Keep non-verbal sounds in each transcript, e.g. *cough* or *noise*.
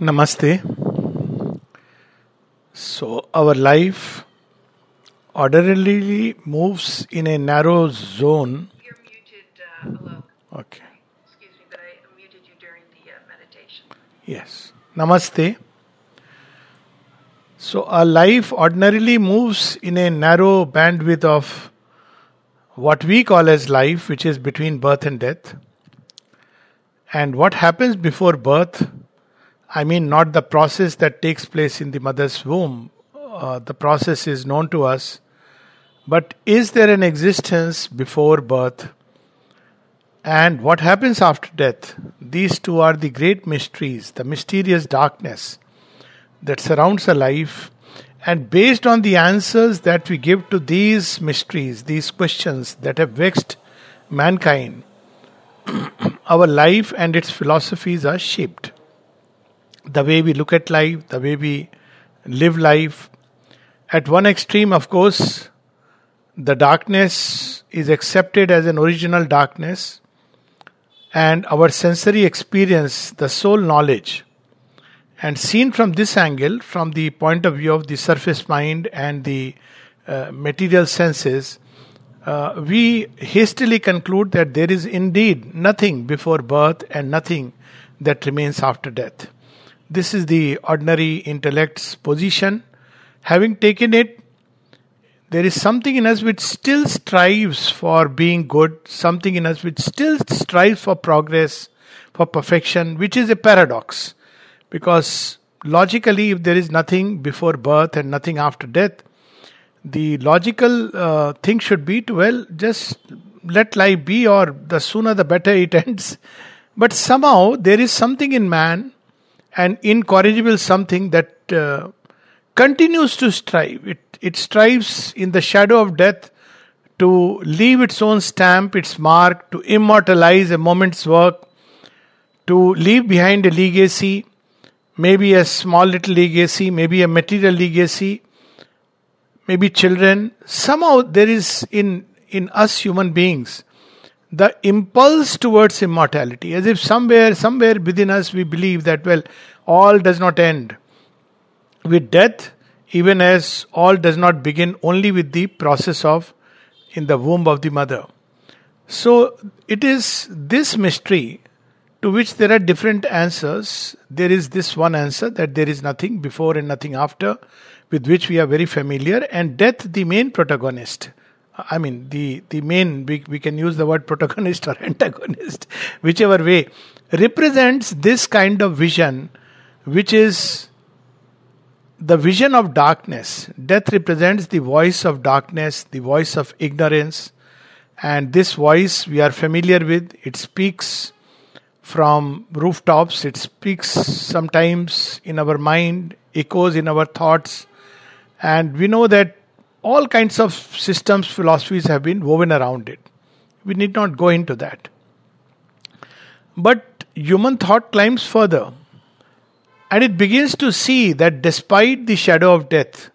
Namaste. So, our life ordinarily moves in a narrow zone. You're muted. Uh. Okay. Excuse me, but I muted you during the uh, meditation. Yes. Namaste. So, our life ordinarily moves in a narrow bandwidth of what we call as life, which is between birth and death. And what happens before birth I mean, not the process that takes place in the mother's womb. Uh, the process is known to us. But is there an existence before birth? And what happens after death? These two are the great mysteries, the mysterious darkness that surrounds a life. And based on the answers that we give to these mysteries, these questions that have vexed mankind, *clears throat* our life and its philosophies are shaped the way we look at life, the way we live life. At one extreme, of course, the darkness is accepted as an original darkness, and our sensory experience, the sole knowledge. And seen from this angle, from the point of view of the surface mind and the uh, material senses, uh, we hastily conclude that there is indeed nothing before birth and nothing that remains after death. This is the ordinary intellect's position. Having taken it, there is something in us which still strives for being good, something in us which still strives for progress, for perfection, which is a paradox. Because logically, if there is nothing before birth and nothing after death, the logical uh, thing should be to, well, just let life be, or the sooner the better it *laughs* ends. But somehow there is something in man an incorrigible something that uh, continues to strive. It, it strives in the shadow of death to leave its own stamp, its mark, to immortalize a moment's work, to leave behind a legacy, maybe a small little legacy, maybe a material legacy, maybe children. Somehow there is in, in us human beings the impulse towards immortality, as if somewhere, somewhere within us we believe that, well, all does not end with death, even as all does not begin only with the process of in the womb of the mother. So it is this mystery to which there are different answers. There is this one answer that there is nothing before and nothing after, with which we are very familiar, and death, the main protagonist. I mean, the, the main, we, we can use the word protagonist or *laughs* antagonist, whichever way, represents this kind of vision, which is the vision of darkness. Death represents the voice of darkness, the voice of ignorance, and this voice we are familiar with. It speaks from rooftops, it speaks sometimes in our mind, echoes in our thoughts, and we know that all kinds of systems, philosophies have been woven around it. We need not go into that. But human thought climbs further and it begins to see that despite the shadow of death,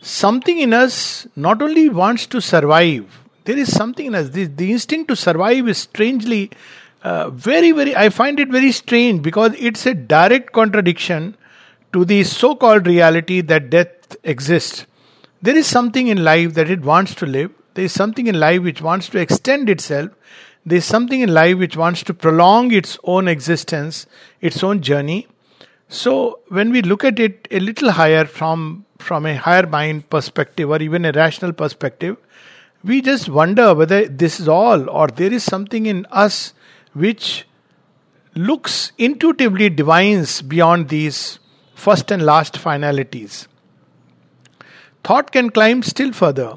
something in us not only wants to survive, there is something in us. The, the instinct to survive is strangely, uh, very, very, I find it very strange because it's a direct contradiction to the so called reality that death exists. There is something in life that it wants to live. There is something in life which wants to extend itself. There is something in life which wants to prolong its own existence, its own journey. So when we look at it a little higher from from a higher mind perspective or even a rational perspective, we just wonder whether this is all or there is something in us which looks intuitively divines beyond these first and last finalities thought can climb still further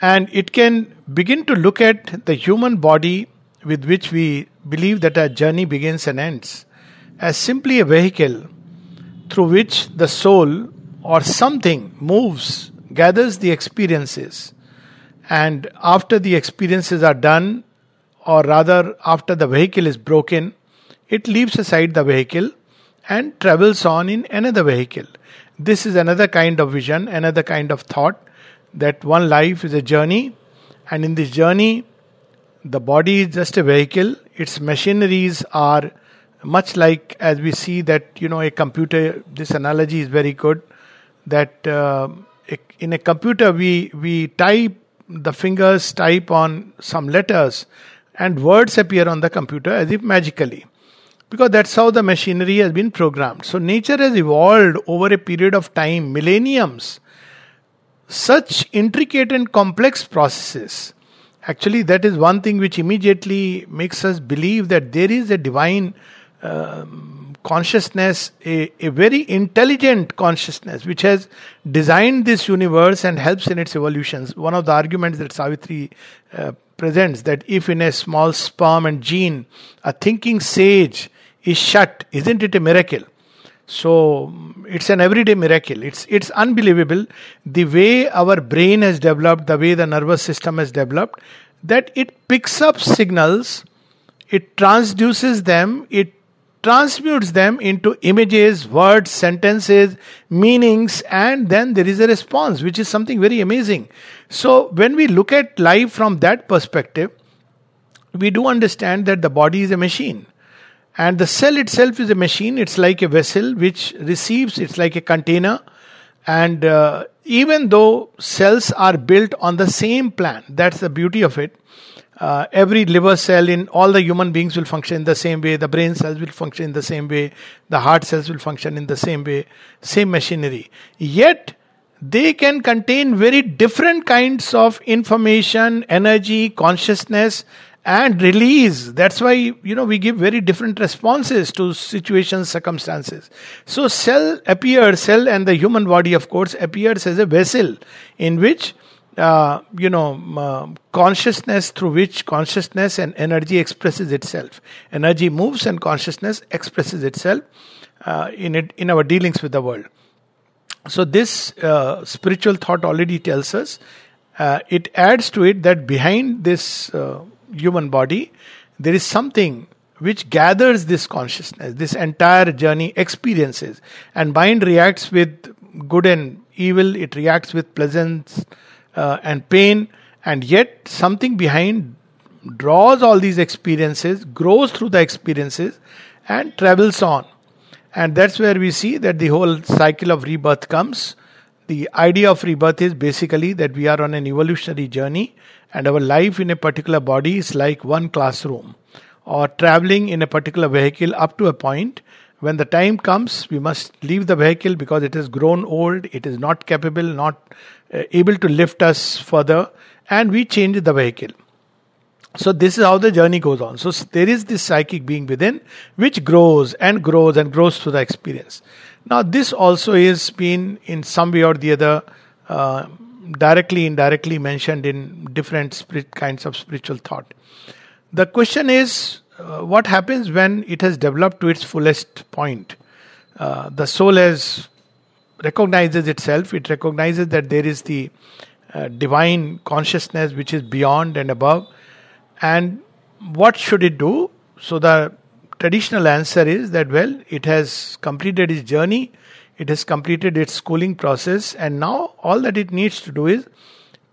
and it can begin to look at the human body with which we believe that our journey begins and ends as simply a vehicle through which the soul or something moves, gathers the experiences, and after the experiences are done, or rather after the vehicle is broken, it leaves aside the vehicle and travels on in another vehicle. This is another kind of vision, another kind of thought that one life is a journey, and in this journey, the body is just a vehicle, its machineries are much like as we see that you know a computer this analogy is very good that uh, in a computer we we type the fingers type on some letters and words appear on the computer as if magically because that's how the machinery has been programmed so nature has evolved over a period of time millenniums such intricate and complex processes actually that is one thing which immediately makes us believe that there is a divine um, consciousness, a, a very intelligent consciousness, which has designed this universe and helps in its evolutions. One of the arguments that Savitri uh, presents that if in a small sperm and gene a thinking sage is shut, isn't it a miracle? So it's an everyday miracle. It's it's unbelievable the way our brain has developed, the way the nervous system has developed, that it picks up signals, it transduces them, it transmutes them into images, words, sentences, meanings, and then there is a response, which is something very amazing. So, when we look at life from that perspective, we do understand that the body is a machine. And the cell itself is a machine. It's like a vessel which receives, it's like a container. And uh, even though cells are built on the same plan, that's the beauty of it uh, every liver cell in all the human beings will function in the same way the brain cells will function in the same way the heart cells will function in the same way same machinery yet they can contain very different kinds of information energy consciousness and release that's why you know we give very different responses to situations circumstances so cell appears cell and the human body of course appears as a vessel in which uh, you know, uh, consciousness through which consciousness and energy expresses itself. Energy moves and consciousness expresses itself uh, in it in our dealings with the world. So this uh, spiritual thought already tells us. Uh, it adds to it that behind this uh, human body, there is something which gathers this consciousness, this entire journey experiences, and mind reacts with good and evil. It reacts with pleasance uh, and pain, and yet something behind draws all these experiences, grows through the experiences, and travels on. And that's where we see that the whole cycle of rebirth comes. The idea of rebirth is basically that we are on an evolutionary journey, and our life in a particular body is like one classroom or traveling in a particular vehicle up to a point when the time comes we must leave the vehicle because it has grown old it is not capable not uh, able to lift us further, and we change the vehicle. So, this is how the journey goes on. So, there is this psychic being within which grows and grows and grows through the experience. Now, this also is been in some way or the other uh, directly, indirectly mentioned in different spirit, kinds of spiritual thought. The question is uh, what happens when it has developed to its fullest point? Uh, the soul has recognizes itself, it recognizes that there is the uh, divine consciousness which is beyond and above. And what should it do? So, the traditional answer is that, well, it has completed its journey, it has completed its schooling process, and now all that it needs to do is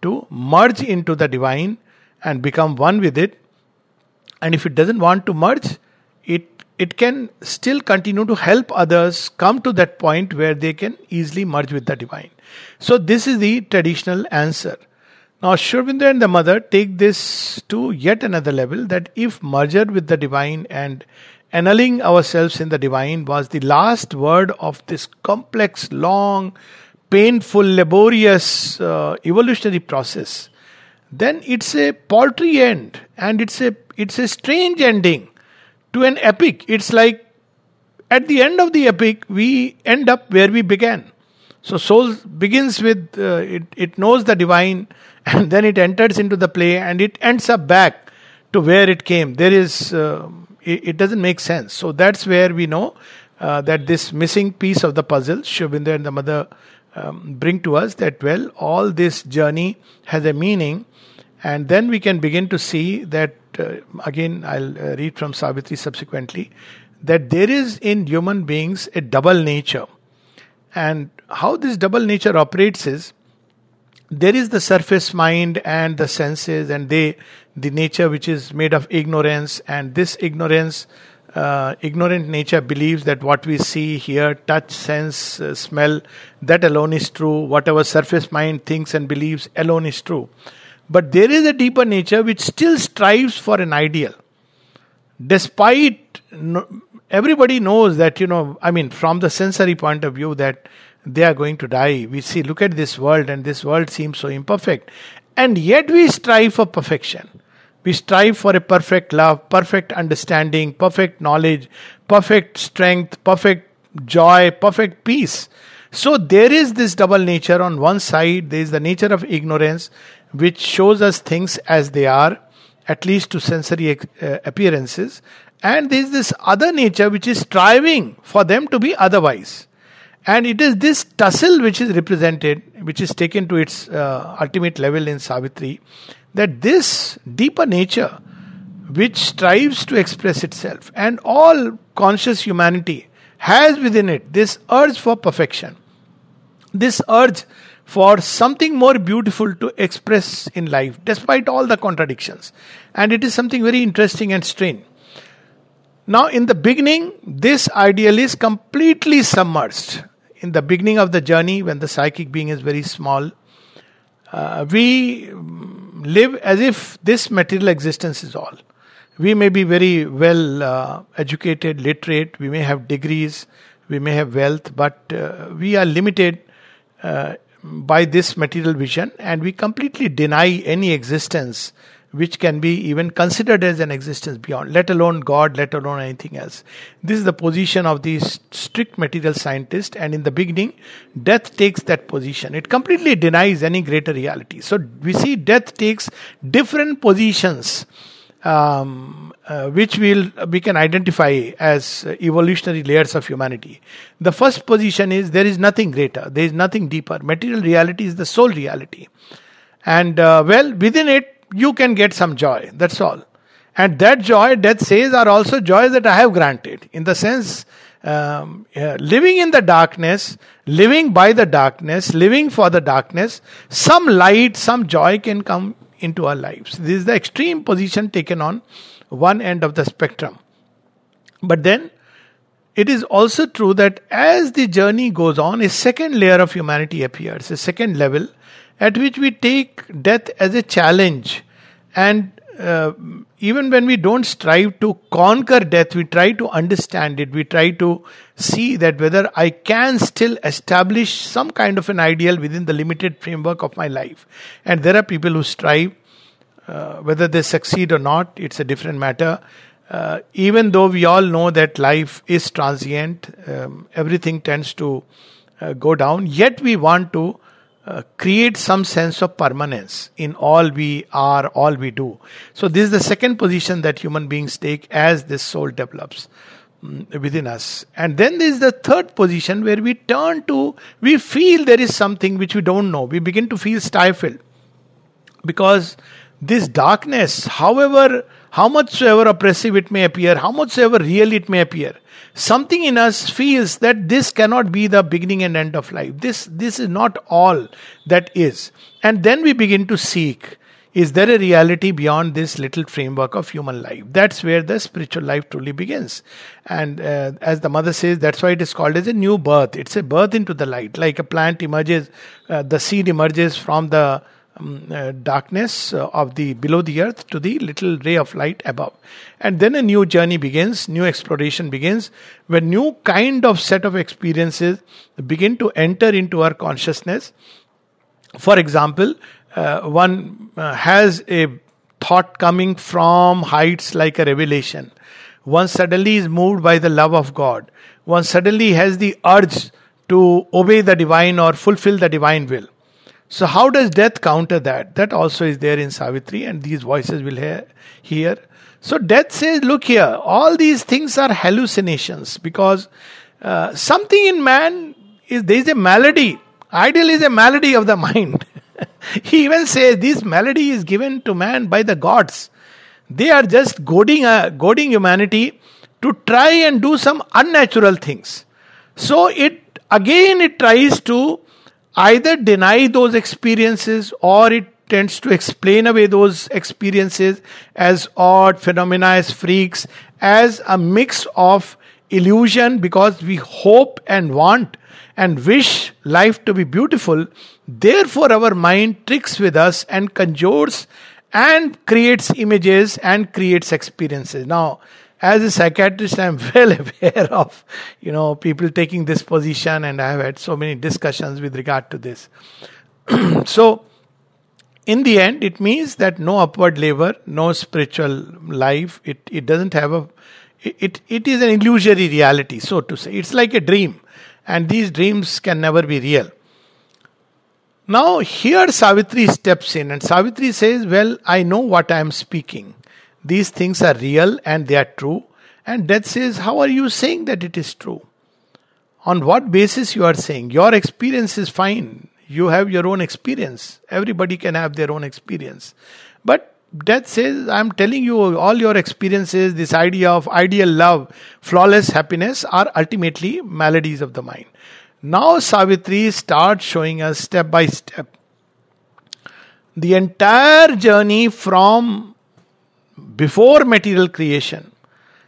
to merge into the divine and become one with it. And if it doesn't want to merge, it it can still continue to help others come to that point where they can easily merge with the divine. So, this is the traditional answer. Now, Sri and the mother take this to yet another level that if merger with the divine and annulling ourselves in the divine was the last word of this complex, long, painful, laborious uh, evolutionary process, then it's a paltry end and it's a it's a strange ending to an epic. It's like at the end of the epic, we end up where we began. So, soul begins with, uh, it, it knows the divine, *laughs* and then it enters into the play, and it ends up back to where it came. There is, uh, it, doesn't make sense. So, that's where we know uh, that this missing piece of the puzzle, Aurobindo and the mother um, bring to us that, well, all this journey has a meaning, and then we can begin to see that uh, again, I'll uh, read from Savitri subsequently, that there is in human beings a double nature. And how this double nature operates is there is the surface mind and the senses, and they, the nature which is made of ignorance, and this ignorance uh, ignorant nature believes that what we see, hear, touch, sense, uh, smell, that alone is true. Whatever surface mind thinks and believes alone is true. But there is a deeper nature which still strives for an ideal. Despite no, everybody knows that, you know, I mean, from the sensory point of view, that they are going to die. We see, look at this world, and this world seems so imperfect. And yet we strive for perfection. We strive for a perfect love, perfect understanding, perfect knowledge, perfect strength, perfect joy, perfect peace. So there is this double nature. On one side, there is the nature of ignorance, which shows us things as they are, at least to sensory uh, appearances. And there is this other nature which is striving for them to be otherwise. And it is this tussle which is represented, which is taken to its uh, ultimate level in Savitri, that this deeper nature which strives to express itself and all conscious humanity has within it this urge for perfection, this urge for something more beautiful to express in life, despite all the contradictions. And it is something very interesting and strange. Now, in the beginning, this ideal is completely submerged. In the beginning of the journey, when the psychic being is very small, uh, we live as if this material existence is all. We may be very well uh, educated, literate, we may have degrees, we may have wealth, but uh, we are limited uh, by this material vision and we completely deny any existence which can be even considered as an existence beyond, let alone God, let alone anything else. This is the position of the strict material scientist, and in the beginning, death takes that position. It completely denies any greater reality. So we see death takes different positions. Um, uh, which we'll, we can identify as evolutionary layers of humanity. The first position is there is nothing greater, there is nothing deeper. Material reality is the sole reality. And uh, well, within it, you can get some joy. That's all. And that joy, death says, are also joys that I have granted. In the sense, um, yeah, living in the darkness, living by the darkness, living for the darkness, some light, some joy can come into our lives. This is the extreme position taken on one end of the spectrum. But then, it is also true that as the journey goes on, a second layer of humanity appears, a second level at which we take death as a challenge. And uh, even when we don't strive to conquer death, we try to understand it. We try to see that whether I can still establish some kind of an ideal within the limited framework of my life. And there are people who strive, uh, whether they succeed or not, it's a different matter. Uh, even though we all know that life is transient, um, everything tends to uh, go down, yet we want to uh, create some sense of permanence in all we are, all we do. So, this is the second position that human beings take as this soul develops um, within us. And then there is the third position where we turn to, we feel there is something which we don't know. We begin to feel stifled. Because this darkness, however, how much ever oppressive it may appear, how much ever real it may appear, something in us feels that this cannot be the beginning and end of life. This, this is not all that is. And then we begin to seek is there a reality beyond this little framework of human life? That's where the spiritual life truly begins. And uh, as the mother says, that's why it is called as a new birth. It's a birth into the light. Like a plant emerges, uh, the seed emerges from the um, uh, darkness uh, of the below the earth to the little ray of light above. And then a new journey begins new exploration begins when new kind of set of experiences begin to enter into our consciousness. For example uh, one uh, has a thought coming from heights like a revelation. One suddenly is moved by the love of god. One suddenly has the urge to obey the divine or fulfill the divine will so, how does death counter that? That also is there in Savitri, and these voices will hear. hear. So, death says, Look here, all these things are hallucinations because uh, something in man is there is a malady. Ideal is a malady of the *laughs* mind. he even says this malady is given to man by the gods. They are just goading, uh, goading humanity to try and do some unnatural things. So, it again it tries to either deny those experiences or it tends to explain away those experiences as odd phenomena, as freaks, as a mix of illusion because we hope and want and wish life to be beautiful. Therefore, our mind tricks with us and conjures and creates images and creates experiences. Now, as a psychiatrist, I'm *laughs* well aware of, you know, people taking this position and I have had so many discussions with regard to this. *clears throat* so, in the end, it means that no upward labor, no spiritual life, it, it doesn't have a, it, it is an illusory reality, so to say. It's like a dream, and these dreams can never be real. Now, here Savitri steps in, and Savitri says, Well, I know what I am speaking. These things are real and they are true. And Death says, How are you saying that it is true? On what basis you are saying? Your experience is fine. You have your own experience. Everybody can have their own experience. But death says, I'm telling you, all your experiences, this idea of ideal love, flawless happiness, are ultimately maladies of the mind. Now, Savitri starts showing us step by step the entire journey from before material creation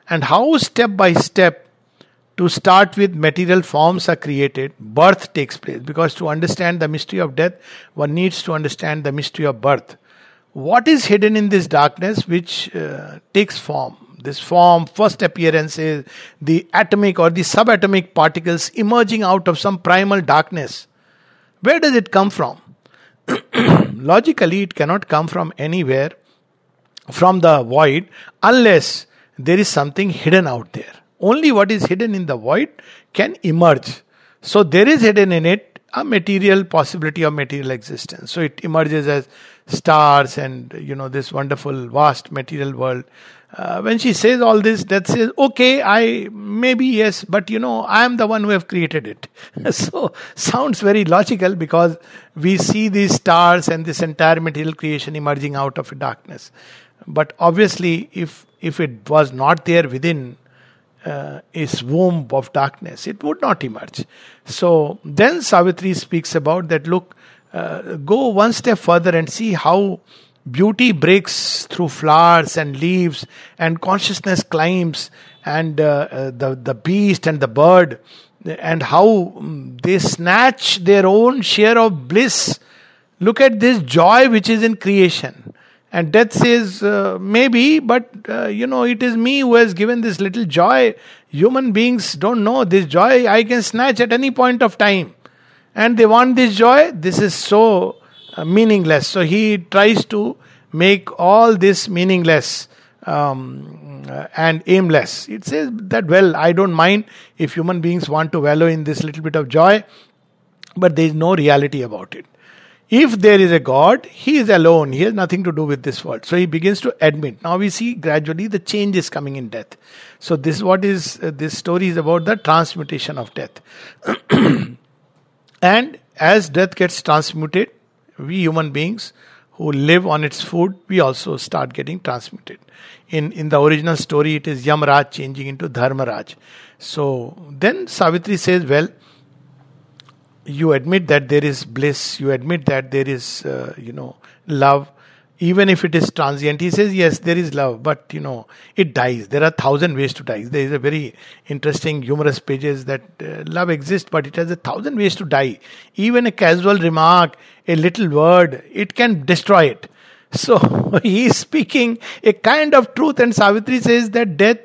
and how step by step to start with material forms are created birth takes place. Because to understand the mystery of death one needs to understand the mystery of birth. What is hidden in this darkness which uh, takes form? This form first appearance is the atomic or the subatomic particles emerging out of some primal darkness. Where does it come from? *clears throat* Logically it cannot come from anywhere from the void unless there is something hidden out there. Only what is hidden in the void can emerge. So there is hidden in it a material possibility of material existence. So it emerges as stars and you know this wonderful vast material world. Uh, when she says all this, that says, okay, I maybe yes, but you know, I am the one who have created it. *laughs* so sounds very logical because we see these stars and this entire material creation emerging out of darkness. But obviously, if if it was not there within uh, its womb of darkness, it would not emerge. So then Savitri speaks about that. Look, uh, go one step further and see how beauty breaks through flowers and leaves, and consciousness climbs, and uh, uh the the beast and the bird, and how um, they snatch their own share of bliss. Look at this joy which is in creation and death says, uh, maybe, but uh, you know, it is me who has given this little joy. Human beings don't know this joy I can snatch at any point of time. And they want this joy. This is so uh, meaningless. So he tries to make all this meaningless um, uh, and aimless. It says that, well, I don't mind if human beings want to wallow in this little bit of joy, but there is no reality about it. If there is a God, he is alone. He has nothing to do with this world. So he begins to admit. Now we see gradually the change is coming in death. So this is what is uh, this story is about the transmutation of death. *clears throat* and as death gets transmuted, we human beings who live on its food, we also start getting transmuted. In in the original story, it is Yamraj changing into Dharmaraj. So then Savitri says, well you admit that there is bliss, you admit that there is, uh, you know, love, even if it is transient. He says, yes, there is love, but you know, it dies. There are thousand ways to die. There is a very interesting, humorous pages that uh, love exists, but it has a thousand ways to die. Even a casual remark, a little word, it can destroy it. So *laughs* he is speaking a kind of truth, and Savitri says that death,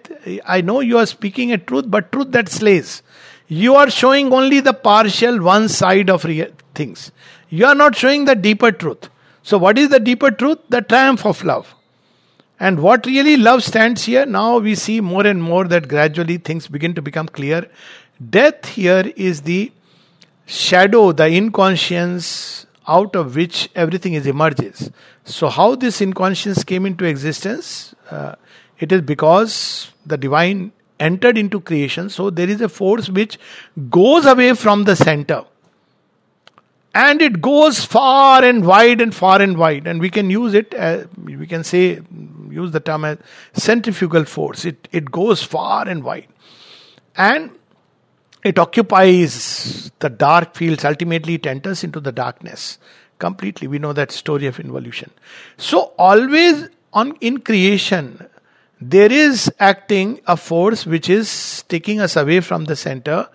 I know you are speaking a truth, but truth that slays. You are showing only the partial one side of things. You are not showing the deeper truth. So, what is the deeper truth? The triumph of love. And what really love stands here, now we see more and more that gradually things begin to become clear. Death here is the shadow, the inconscience out of which everything is emerges. So, how this inconscience came into existence? Uh, it is because the divine entered into creation. So there is a force which goes away from the center. And it goes far and wide and far and wide. And we can use it, as, we can say, use the term as centrifugal force. It, it goes far and wide. And it occupies the dark fields. Ultimately, it enters into the darkness completely. We know that story of involution. So always on in creation, there is acting a force which is taking us away from the center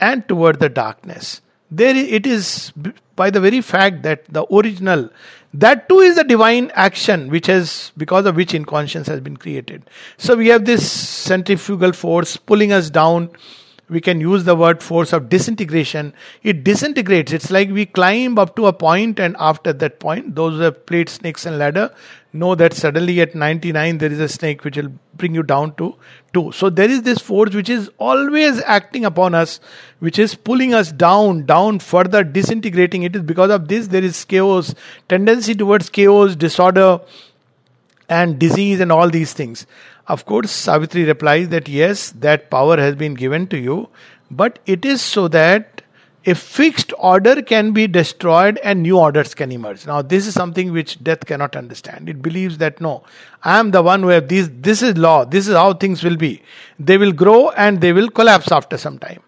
and toward the darkness. There it is by the very fact that the original that too is the divine action which has because of which inconscience has been created. So we have this centrifugal force pulling us down. We can use the word force of disintegration. It disintegrates. It's like we climb up to a point and after that point those who have played snakes and ladder know that suddenly at 99 there is a snake which will bring you down to 2 so there is this force which is always acting upon us which is pulling us down down further disintegrating. It is because of this there is chaos tendency towards chaos disorder and disease and all these things. Of course, Savitri replies that yes, that power has been given to you, but it is so that a fixed order can be destroyed and new orders can emerge. Now, this is something which death cannot understand. It believes that no, I am the one who have this is law, this is how things will be. They will grow and they will collapse after some time.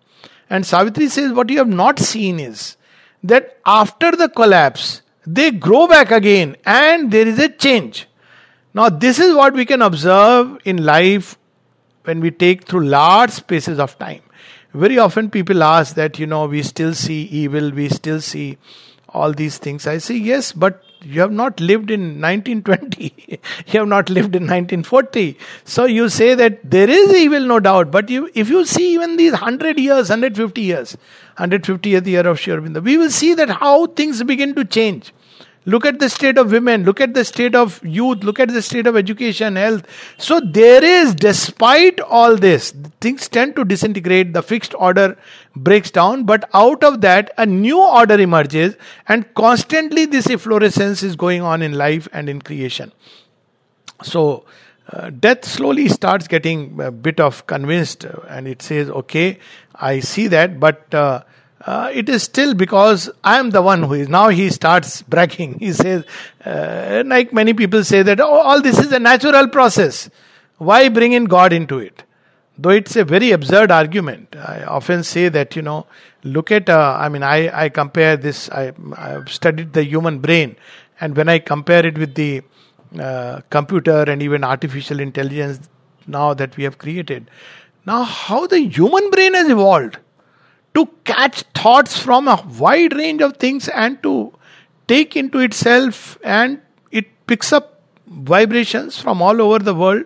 And Savitri says, what you have not seen is that after the collapse, they grow back again and there is a change. Now, this is what we can observe in life when we take through large spaces of time. Very often, people ask that, you know, we still see evil, we still see all these things. I say, yes, but you have not lived in 1920, *laughs* you have not lived in 1940. So you say that there is evil, no doubt, but you, if you see even these 100 years, 150 years, 150th year of Sri Aurobindo, we will see that how things begin to change. Look at the state of women, look at the state of youth, look at the state of education, health. So, there is, despite all this, things tend to disintegrate, the fixed order breaks down, but out of that, a new order emerges, and constantly this efflorescence is going on in life and in creation. So, uh, death slowly starts getting a bit of convinced, and it says, Okay, I see that, but. Uh, uh, it is still because I am the one who is. Now he starts bragging. *laughs* He says, uh, like many people say that, oh, all this is a natural process. Why bring in God into it? Though it's a very absurd argument. I often say that, you know, look at, uh, I mean, I, I compare this, I, I've studied the human brain, and when I compare it with the uh, computer and even artificial intelligence now that we have created, now how the human brain has evolved to catch thoughts from a wide range of things and to take into itself and it picks up vibrations from all over the world.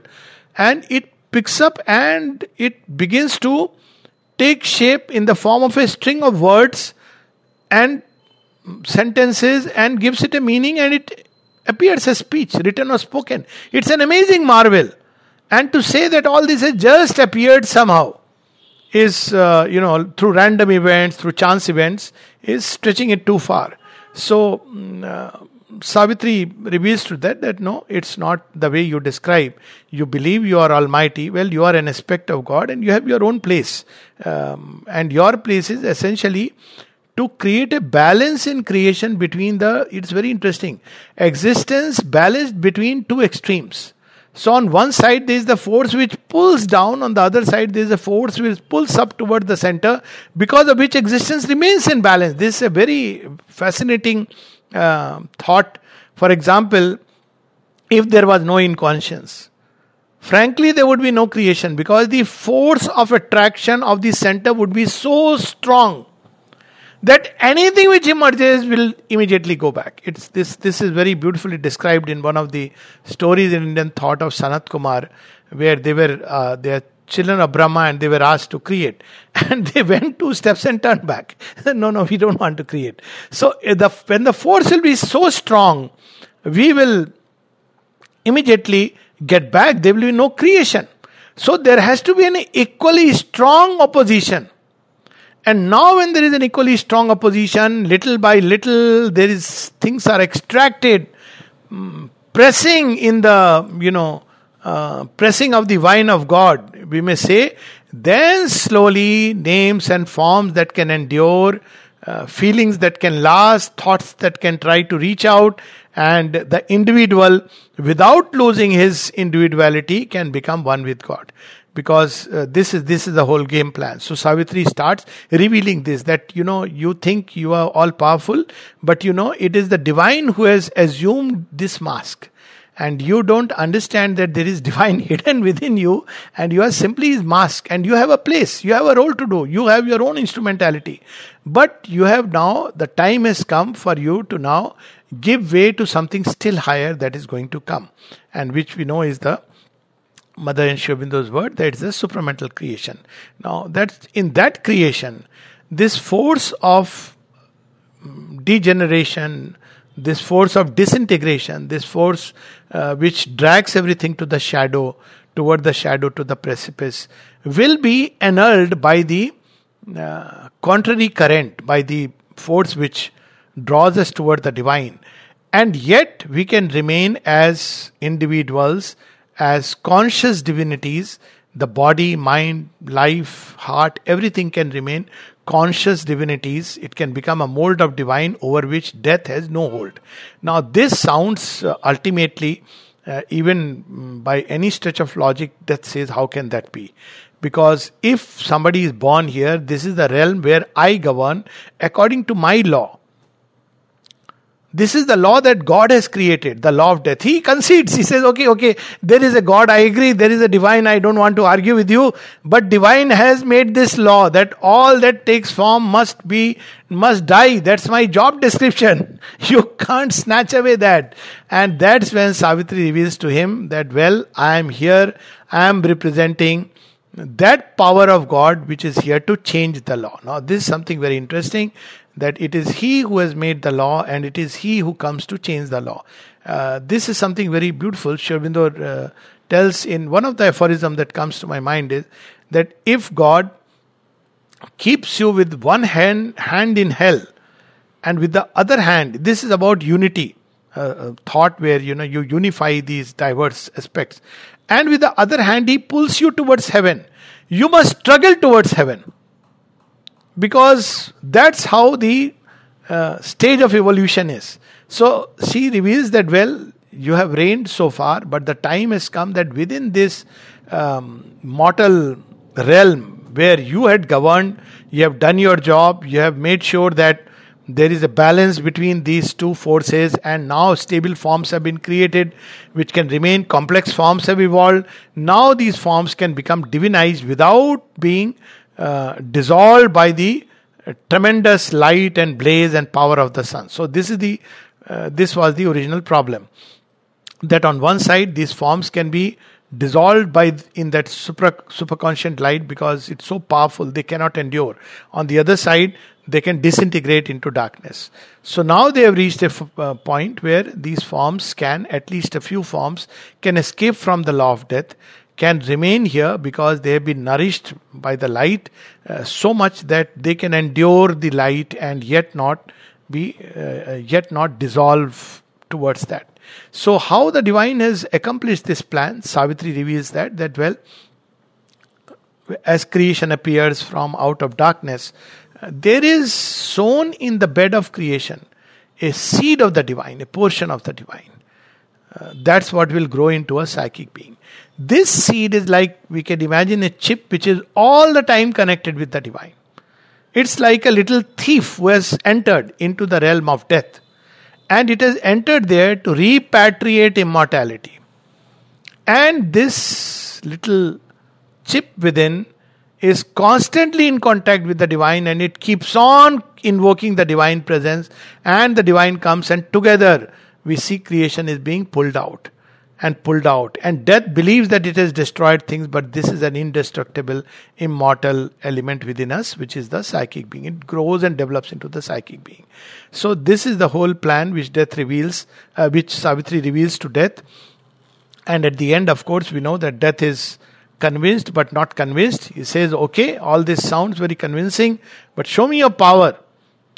And it picks up and it begins to take shape in the form of a string of words and sentences and gives it a meaning and it appears as speech written or spoken. It's an amazing marvel. And to say that all this has just appeared somehow is, uh, you know, through random events, through chance events, is stretching it too far. So, mm, uh, Savitri reveals to that that no, it's not the way you describe. You believe you are Almighty. Well, you are an aspect of God and you have your own place. Um, and your place is essentially to create a balance in creation between the, it's very interesting, existence balanced between two extremes. So on one side there is the force which pulls down, on the other side there is a force which pulls up toward the center, because of which existence remains in balance. This is a very fascinating uh, thought. For example, if there was no inconscience, frankly there would be no creation because the force of attraction of the center would be so strong that anything which emerges will immediately go back. It's this. This is very beautifully described in one of the stories in Indian thought of Sanat Kumar, where they were uh, they are children of Brahma and they were asked to create, *laughs* and they went two steps and turned back. *laughs* no, no, we don't want to create. So uh, the, when the force will be so strong, we will immediately get back. There will be no creation. So there has to be an equally strong opposition and now when there is an equally strong opposition, little by little, there is things are extracted, mm, pressing in the, you know, uh, pressing of the wine of God, we may say, then slowly names and forms that can endure, uh, feelings that can last, thoughts that can try to reach out, and the individual, without losing his individuality, can become one with God. Because uh, this is this is the whole game plan. So savitri starts revealing this that you know you think you are all powerful but you know it is the divine who has assumed this mask. And you don't understand that there is *laughs* divine hidden within you and you are simply his mask and you have a place you have a role to do you have your own instrumentality. But you have now the time has come for you to now give way to something still higher that is going to come and which we know is the Mother and Sri Aurobindo's word that it's a supramental creation. Now, that's in that creation, this force of degeneration, this force of disintegration, this force uh, which drags everything to the shadow, toward the shadow, to the precipice, will be annulled by the uh, contrary current, by the force which draws us toward the divine. And yet, we can remain as individuals as conscious divinities, the body, mind, life, heart, everything can remain conscious divinities. It can become a mold of divine over which death has no hold. Now, this sounds uh, ultimately, uh, even mm, by any stretch of logic, death says, How can that be? Because if somebody is born here, this is the realm where I govern according to my law. This is the law that God has created, the law of death. He concedes. He says, okay, okay, there is a God, I agree, there is a divine, I don't want to argue with you, but divine has made this law that all that takes form must be, must die. That's my job description. *laughs* You can't snatch away that. And that's when Savitri reveals to him that, well, I am here, I am representing that power of God which is here to change the law. Now, this is something very interesting that it is He who has made the law and it is He who comes to change the law. Uh, this is something very beautiful. Sri uh, tells in one of the aphorisms that comes to my mind is that if God keeps you with one hand, hand in hell and with the other hand, this is about unity. Uh, thought where you know you unify these diverse aspects and with the other hand he pulls you towards heaven you must struggle towards heaven because that's how the uh, stage of evolution is. So she reveals that, well, you have reigned so far, but the time has come that within this um, mortal realm where you had governed, you have done your job, you have made sure that there is a balance between these two forces, and now stable forms have been created which can remain, complex forms have evolved. Now these forms can become divinized without being uh, dissolved by the uh, tremendous light and blaze and power of the sun. So this is the uh, this was the original problem. That on one side these forms can be dissolved by in that super superconscient light because it's so powerful they cannot endure. On the other side they can disintegrate into darkness. So now they have reached a f- uh, point where these forms can, at least a few forms, can escape from the law of death can remain here because they have been nourished by the light uh, so much that they can endure the light and yet not be uh, uh, yet not dissolve towards that. So how the divine has accomplished this plan savitri reveals that that well as creation appears from out of darkness uh, there is sown in the bed of creation a seed of the divine a portion of the divine. Uh, that's what will grow into a psychic being this seed is like we can imagine a chip which is all the time connected with the divine. It's like a little thief who has entered into the realm of death. And it has entered there to repatriate immortality. And this little chip within is constantly in contact with the divine and it keeps on invoking the divine presence and the divine comes and together we see creation is being pulled out and pulled out. And death believes that it has destroyed things, but this is an indestructible, immortal element within us, which is the psychic being. It grows and develops into the psychic being. So, this is the whole plan which death reveals, uh, which Savitri reveals to death. And at the end, of course, we know that death is convinced but not convinced. He says, Okay, all this sounds very convincing, but show me your power.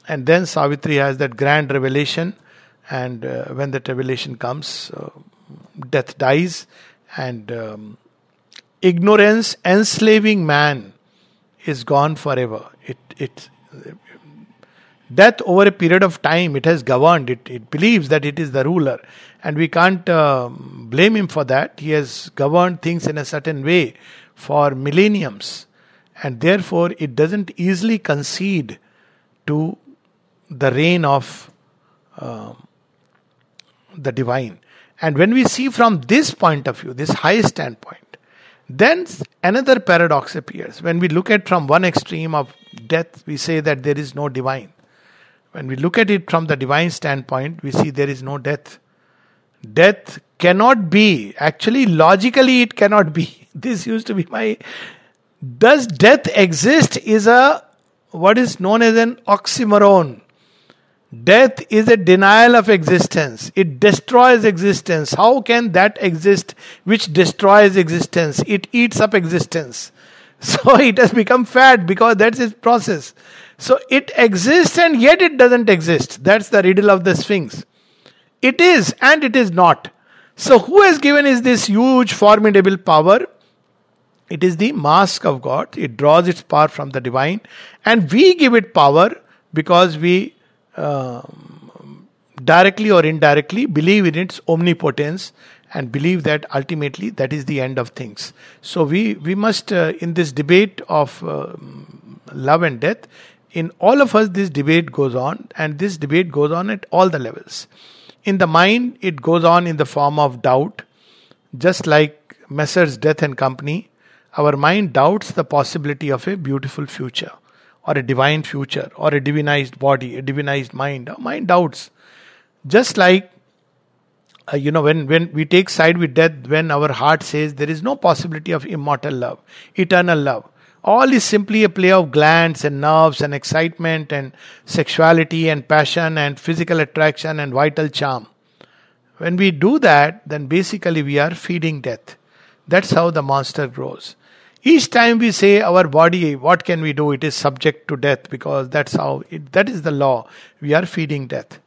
And then Savitri has that grand revelation. And uh, when that revelation comes, uh, death dies, and um, ignorance enslaving man is gone forever. It it death over a period of time it has governed. It it believes that it is the ruler, and we can't uh, blame him for that. He has governed things in a certain way for millenniums, and therefore it doesn't easily concede to the reign of uh, the divine. And when we see from this point of view, this high standpoint, then another paradox appears. When we look at from one extreme of death, we say that there is no divine. When we look at it from the divine standpoint, we see there is no death. Death cannot be. Actually, logically, it cannot be. *laughs* This used to be my. Does death exist? Is a what is known as an oxymoron. Death is a denial of existence. It destroys existence. How can that exist which destroys existence? It eats up existence. *laughs* So it has become fat because that's its process. So it exists and yet it doesn't exist. That's the riddle of the Sphinx. It is and it is not. So who has given is this huge formidable power? It is the mask of God. It draws its power from the divine and we give it power because we directly or indirectly believe in its omnipotence and believe that ultimately that is the end of things. So we we must uh, in this debate of uh, love and death, in all of us this debate goes on, and this debate goes on at all the levels. In the mind, it goes on in the form of doubt, just like Messrs. Death and Company. Our mind doubts the possibility of a beautiful future, or a divine future, or a divinized body, a divinized mind. Mind doubts. Just like uh, you know when when we take side with death when our heart says there is no possibility of immortal love eternal love all is simply a play of glands and nerves and excitement and sexuality and passion and physical attraction and vital charm when we do that then basically we are feeding death that's how the monster grows each time we say our body what can we do it is subject to death because that's how it, that is the law we are feeding death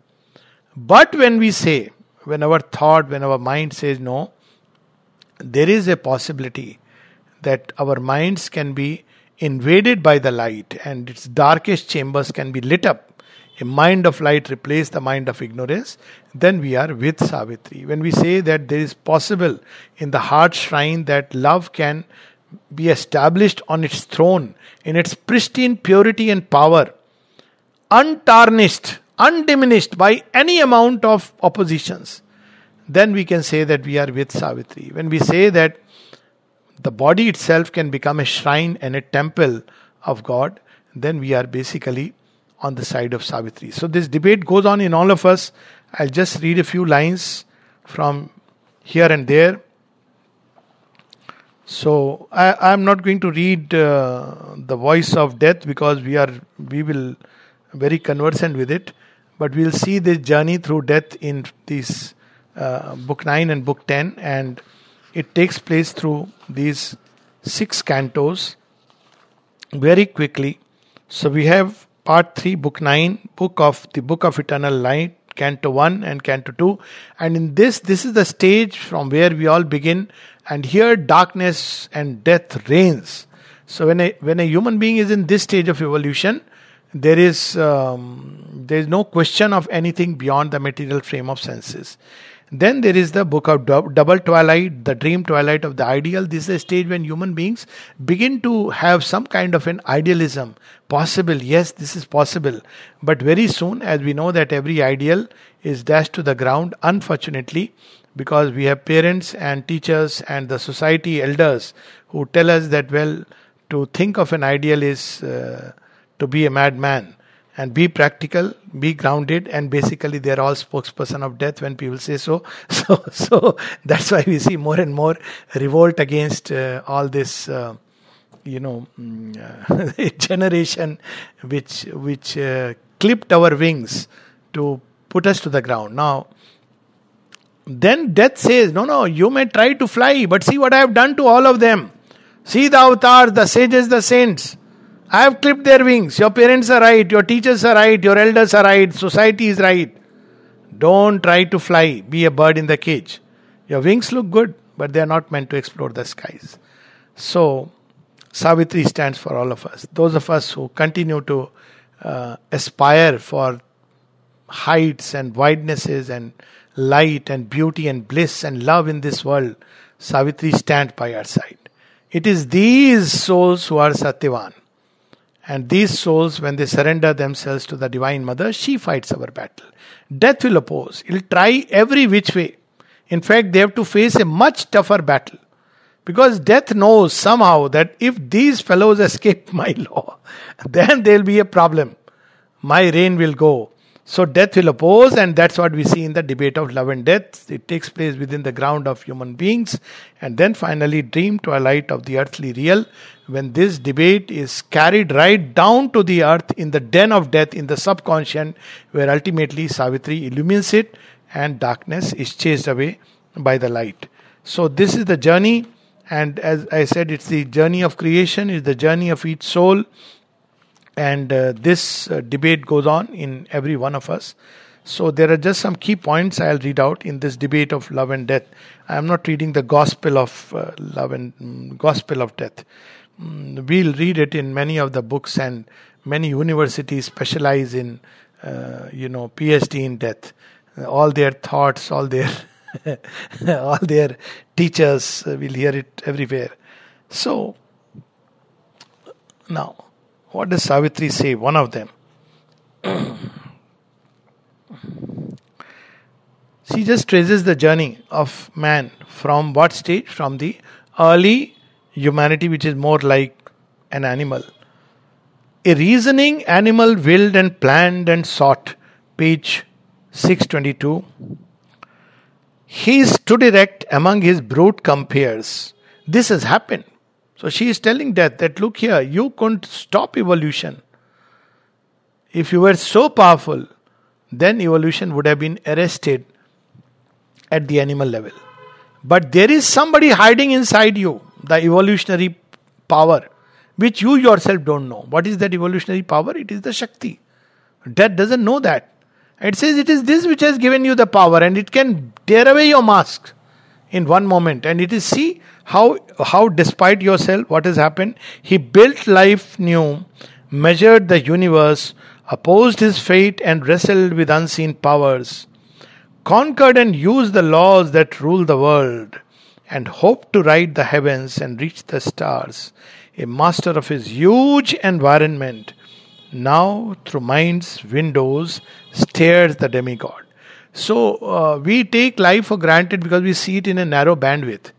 but when we say when our thought, when our mind says no, there is a possibility that our minds can be invaded by the light and its darkest chambers can be lit up. A mind of light replace the mind of ignorance, then we are with Savitri. When we say that there is possible in the heart shrine that love can be established on its throne in its pristine purity and power, untarnished, undiminished by any amount of oppositions, then we can say that we are with Savitri. When we say that the body itself can become a shrine and a temple of God, then we are basically on the side of Savitri. So this debate goes on in all of us. I'll just read a few lines from here and there. So I, am not going to read uh, the voice of death because we are we will very conversant with it but we'll see this journey through death in this uh, book 9 and book 10 and it takes place through these six cantos very quickly. So we have part 3 book 9 book of the book of eternal night canto 1 and canto 2 and in this this is the stage from where we all begin and here darkness and death reigns. So when a when a human being is in this stage of evolution there is um, there is no question of anything beyond the material frame of senses. Then there is the book of double twilight the dream twilight of the ideal. This is a stage when human beings begin to have some kind of an idealism. Possible yes this is possible. But very soon as we know that every ideal is dashed to the ground unfortunately because we have parents and teachers and the society elders who tell us that well to think of an ideal is uh, to be a madman and be practical, be grounded, and basically they're all spokesperson of death when people say so. *laughs* So, so that's why we see more and more revolt against uh, all this, uh, you know, mm, *laughs* generation which which uh, clipped our wings to put us to the ground. Now, then death says, no, no, you may try to fly, but see what I have done to all of them. See the avatars, the sages, the saints. I have clipped their wings. Your parents are right, your teachers are right, your elders are right, society is right. Don't try to fly, be a bird in the cage. Your wings look good, but they are not meant to explore the skies. So, Savitri stands for all of us. Those of us who continue to uh, aspire for heights and widenesses and light and beauty and bliss and love in this world, Savitri stand by our side. It is these souls who are Satyavan. And these souls, when they surrender themselves to the Divine Mother, she fights our battle. Death will oppose. It'll try every which way. In fact, they have to face a much tougher battle. Because death knows somehow that if these fellows *laughs* escape my law, *laughs* then there'll be a problem. My reign will go. So death will oppose, and that's what we see in the debate of love and death. It takes place within the ground of human beings, and then finally, dream twilight of the earthly real, when this debate is carried right down to the earth in the den of death in the subconscious, where ultimately Savitri illumines it and darkness is chased away by the light. So, this is the journey, and as I said, it's the journey of creation, it's the journey of each soul and uh, this uh, debate goes on in every one of us. So there are just some key points I'll read out in this debate of love and death. I am not reading the gospel of uh, love and um, gospel of death. Um, we'll read it in many of the books, and many universities specialize in, uh, you know, PhD in death. all their thoughts, all their, *laughs* all their teachers uh, will hear it everywhere. So now what does Savitri say? One of them. she just traces the journey of man from what stage? From the early humanity, which is more like an animal. A reasoning animal willed and planned and sought. Page 622. He stood erect among his brute compeers. This has happened. So she is telling death that look here, you couldn't stop evolution. If you were so powerful, then evolution would have been arrested at the animal level. But there is somebody hiding inside you, the evolutionary power, which you yourself don't know. What is that evolutionary power? It is the Shakti. Death doesn't know that. It says it is this which has given you the power and it can tear away your mask in one moment. And it is see how how despite yourself what has happened he built life new measured the universe opposed his fate and wrestled with unseen powers conquered and used the laws that rule the world and hoped to ride the heavens and reach the stars a master of his huge environment now through mind's windows stares the demigod so uh, we take life for granted because we see it in a narrow bandwidth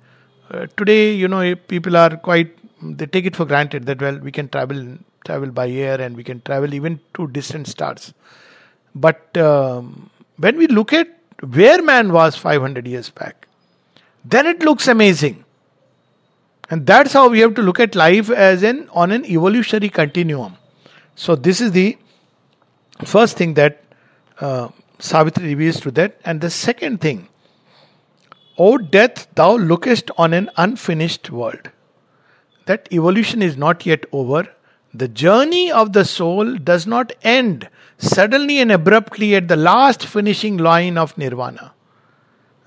uh, today, you know, people are quite they take it for granted that well we can travel travel by air and we can travel even to distant stars. But um, when we look at where man was 500 years back, then it looks amazing. And that's how we have to look at life as an on an evolutionary continuum. So this is the first thing that uh, Savitri reveals to that, and the second thing O death, thou lookest on an unfinished world. That evolution is not yet over. The journey of the soul does not end suddenly and abruptly at the last finishing line of nirvana.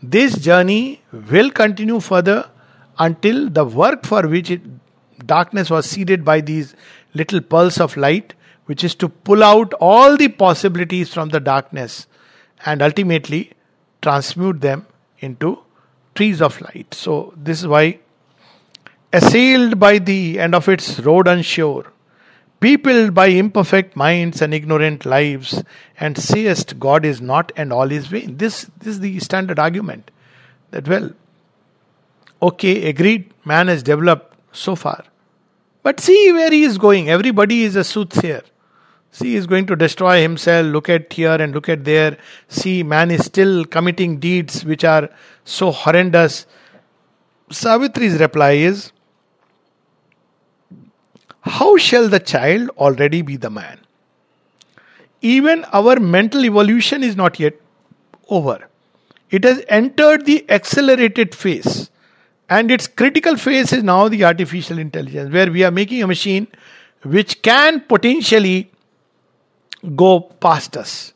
This journey will continue further until the work for which it, darkness was seeded by these little pulse of light, which is to pull out all the possibilities from the darkness and ultimately transmute them into trees of light. So, this is why, assailed by the end of its road unsure, peopled by imperfect minds and ignorant lives, and sayest God is not and all is vain. This, this is the standard argument. That, well, okay, agreed, man has developed so far. But see where he is going. Everybody is a soothsayer. See, he is going to destroy himself. Look at here and look at there. See, man is still committing deeds which are so horrendous. Savitri's reply is How shall the child already be the man? Even our mental evolution is not yet over. It has entered the accelerated phase. And its critical phase is now the artificial intelligence, where we are making a machine which can potentially go past us.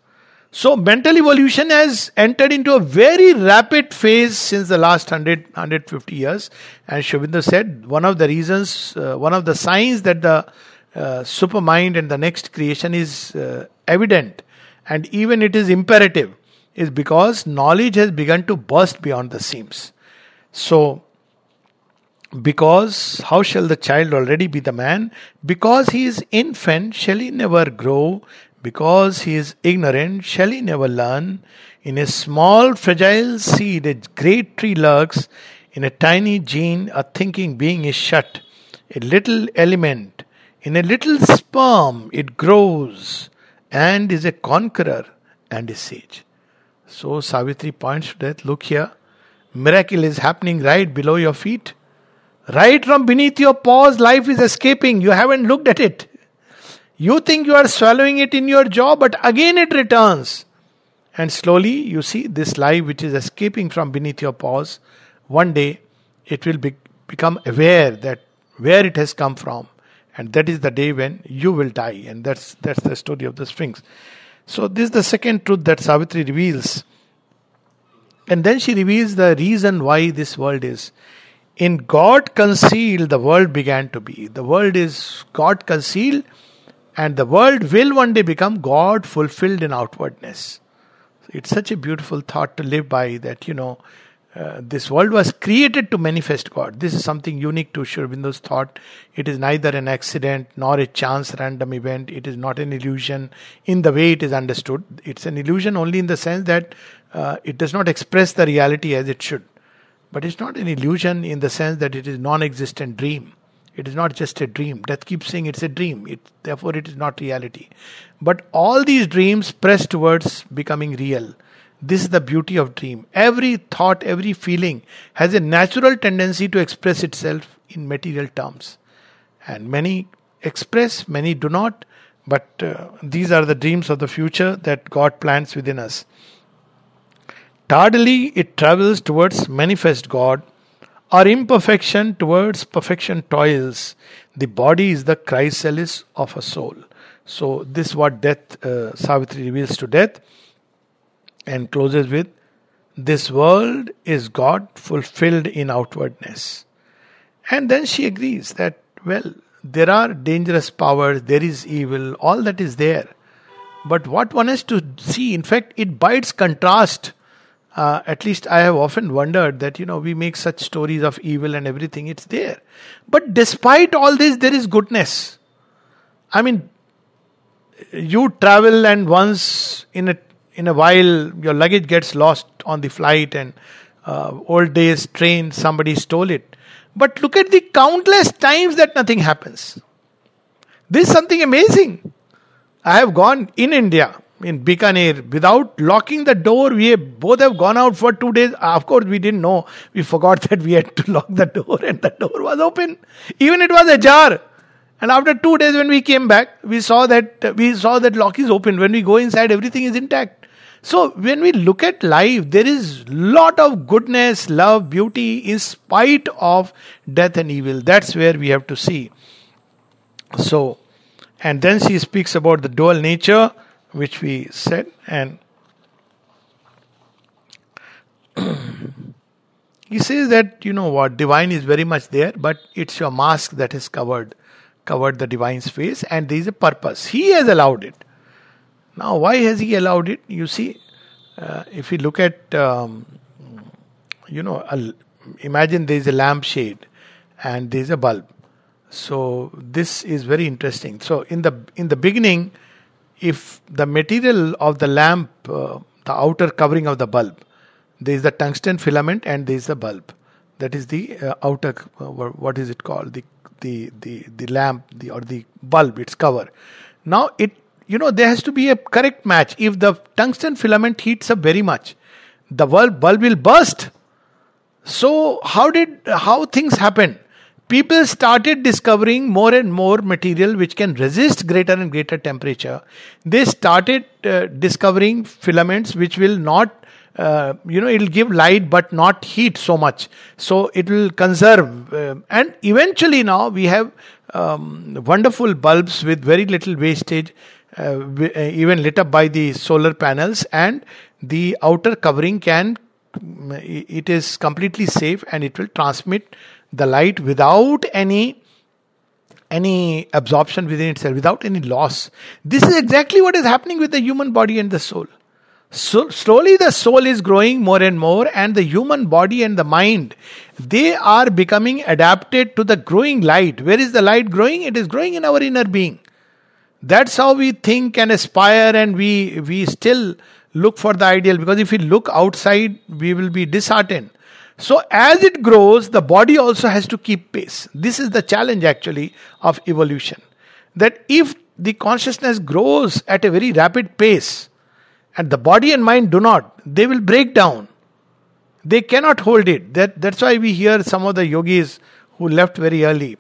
So, mental evolution has entered into a very rapid phase since the last 100, 150 years. And Sri said one of the reasons, uh, one of the signs that the uh, supermind and the next creation is uh, evident and even it is imperative is because knowledge has begun to burst beyond the seams. So, Because how shall the child already be the man? Because he is infant, shall he never grow? Because he is ignorant, shall he never learn? In a small, fragile seed, a great tree lurks. In a tiny gene, a thinking being is shut. A little element, in a little sperm, it grows and is a conqueror and a sage. So Savitri points to that. Look here. Miracle is happening right below your feet. Right from beneath your paws, life is escaping. You haven't looked at it. You think you are swallowing it in your jaw, but again it returns. And slowly you see this life which is escaping from beneath your paws. One day it will be, become aware that where it has come from. And that is the day when you will die. And that's that's the story of the Sphinx. So this is the second truth that Savitri reveals. And then she reveals the reason why this world is. In God concealed, the world began to be. The world is God concealed, and the world will one day become God fulfilled in outwardness. It's such a beautiful thought to live by that, you know, uh, this world was created to manifest God. This is something unique to Sri Aurobindo's thought. It is neither an accident nor a chance random event. It is not an illusion in the way it is understood. It's an illusion only in the sense that uh, it does not express the reality as it should. But it's not an illusion in the sense that it is non-existent dream. It is not just a dream. Death keeps saying it's a dream. It, therefore, it is not reality. But all these dreams press towards becoming real. This is the beauty of dream. Every thought, every feeling has a natural tendency to express itself in material terms. And many express, many do not. But uh, these are the dreams of the future that God plants within us. Tardily it travels towards manifest God. Our imperfection towards perfection toils. The body is the chrysalis of a soul. So this what death, uh, Savitri reveals to death, and closes with, "This world is God fulfilled in outwardness." And then she agrees that well, there are dangerous powers, there is evil, all that is there. But what one has to see, in fact, it bites contrast uh, at least I have often wondered that, you know, we make such stories of evil and everything, it's there. But despite all this, there is goodness. I mean, you travel and once in a in a while your luggage gets lost on the flight and uh, old days train somebody stole it but look at the countless times that nothing happens this is something amazing i have gone in india in Bikaner without locking the door. We both have gone out for two days. Of course, we didn't know. We forgot *laughs* that we had to lock the door, and the door was open. Even it was ajar. And after two days, when we came back, we saw that we saw that lock is open. When we go inside, everything is intact. So when we look at life, there is lot of goodness, love, beauty, in spite of death and evil. That's where we have to see. So, and then she speaks about the dual nature which we said, and *clears throat* he says that you know what divine is very much there, but it's your mask that has covered covered the divine's face, and there is a purpose. He has allowed it. Now, why has he allowed it? You see, uh, if you look at um, you know, a, imagine there is a lampshade and there is a bulb. So this is very interesting. So in the in the beginning if the material of the lamp, uh, the outer covering of the bulb, there is the tungsten filament and there is the bulb. That is the uh, outer, uh, what is it called? The, the, the, the lamp the, or the bulb, its cover. Now, it, you know, there has to be a correct match. If the tungsten filament heats up very much, the bulb, bulb will burst. So, how did, how things happen? People started discovering more and more material which can resist greater and greater temperature. They started uh, discovering filaments which will not, uh, you know, it'll give light but not heat so much. So it will conserve. Uh, and eventually now we have um, wonderful bulbs with very little wastage, uh, uh, even lit up by the solar panels, and the outer covering can, it is completely safe and it will transmit the light without any any absorption within itself, without any loss. This is exactly what is happening with the human body and the soul. So slowly the soul is growing more and more, and the human body and the mind they are becoming adapted to the growing light. Where is the light growing? It is growing in our inner being. That's how we think and aspire, and we we still look for the ideal because if we look outside, we will be disheartened. So, as it grows, the body also has to keep pace. This is the challenge actually of evolution. That if the consciousness grows at a very rapid pace and the body and mind do not, they will break down. They cannot hold it. That, that's why we hear some of the yogis who left very early.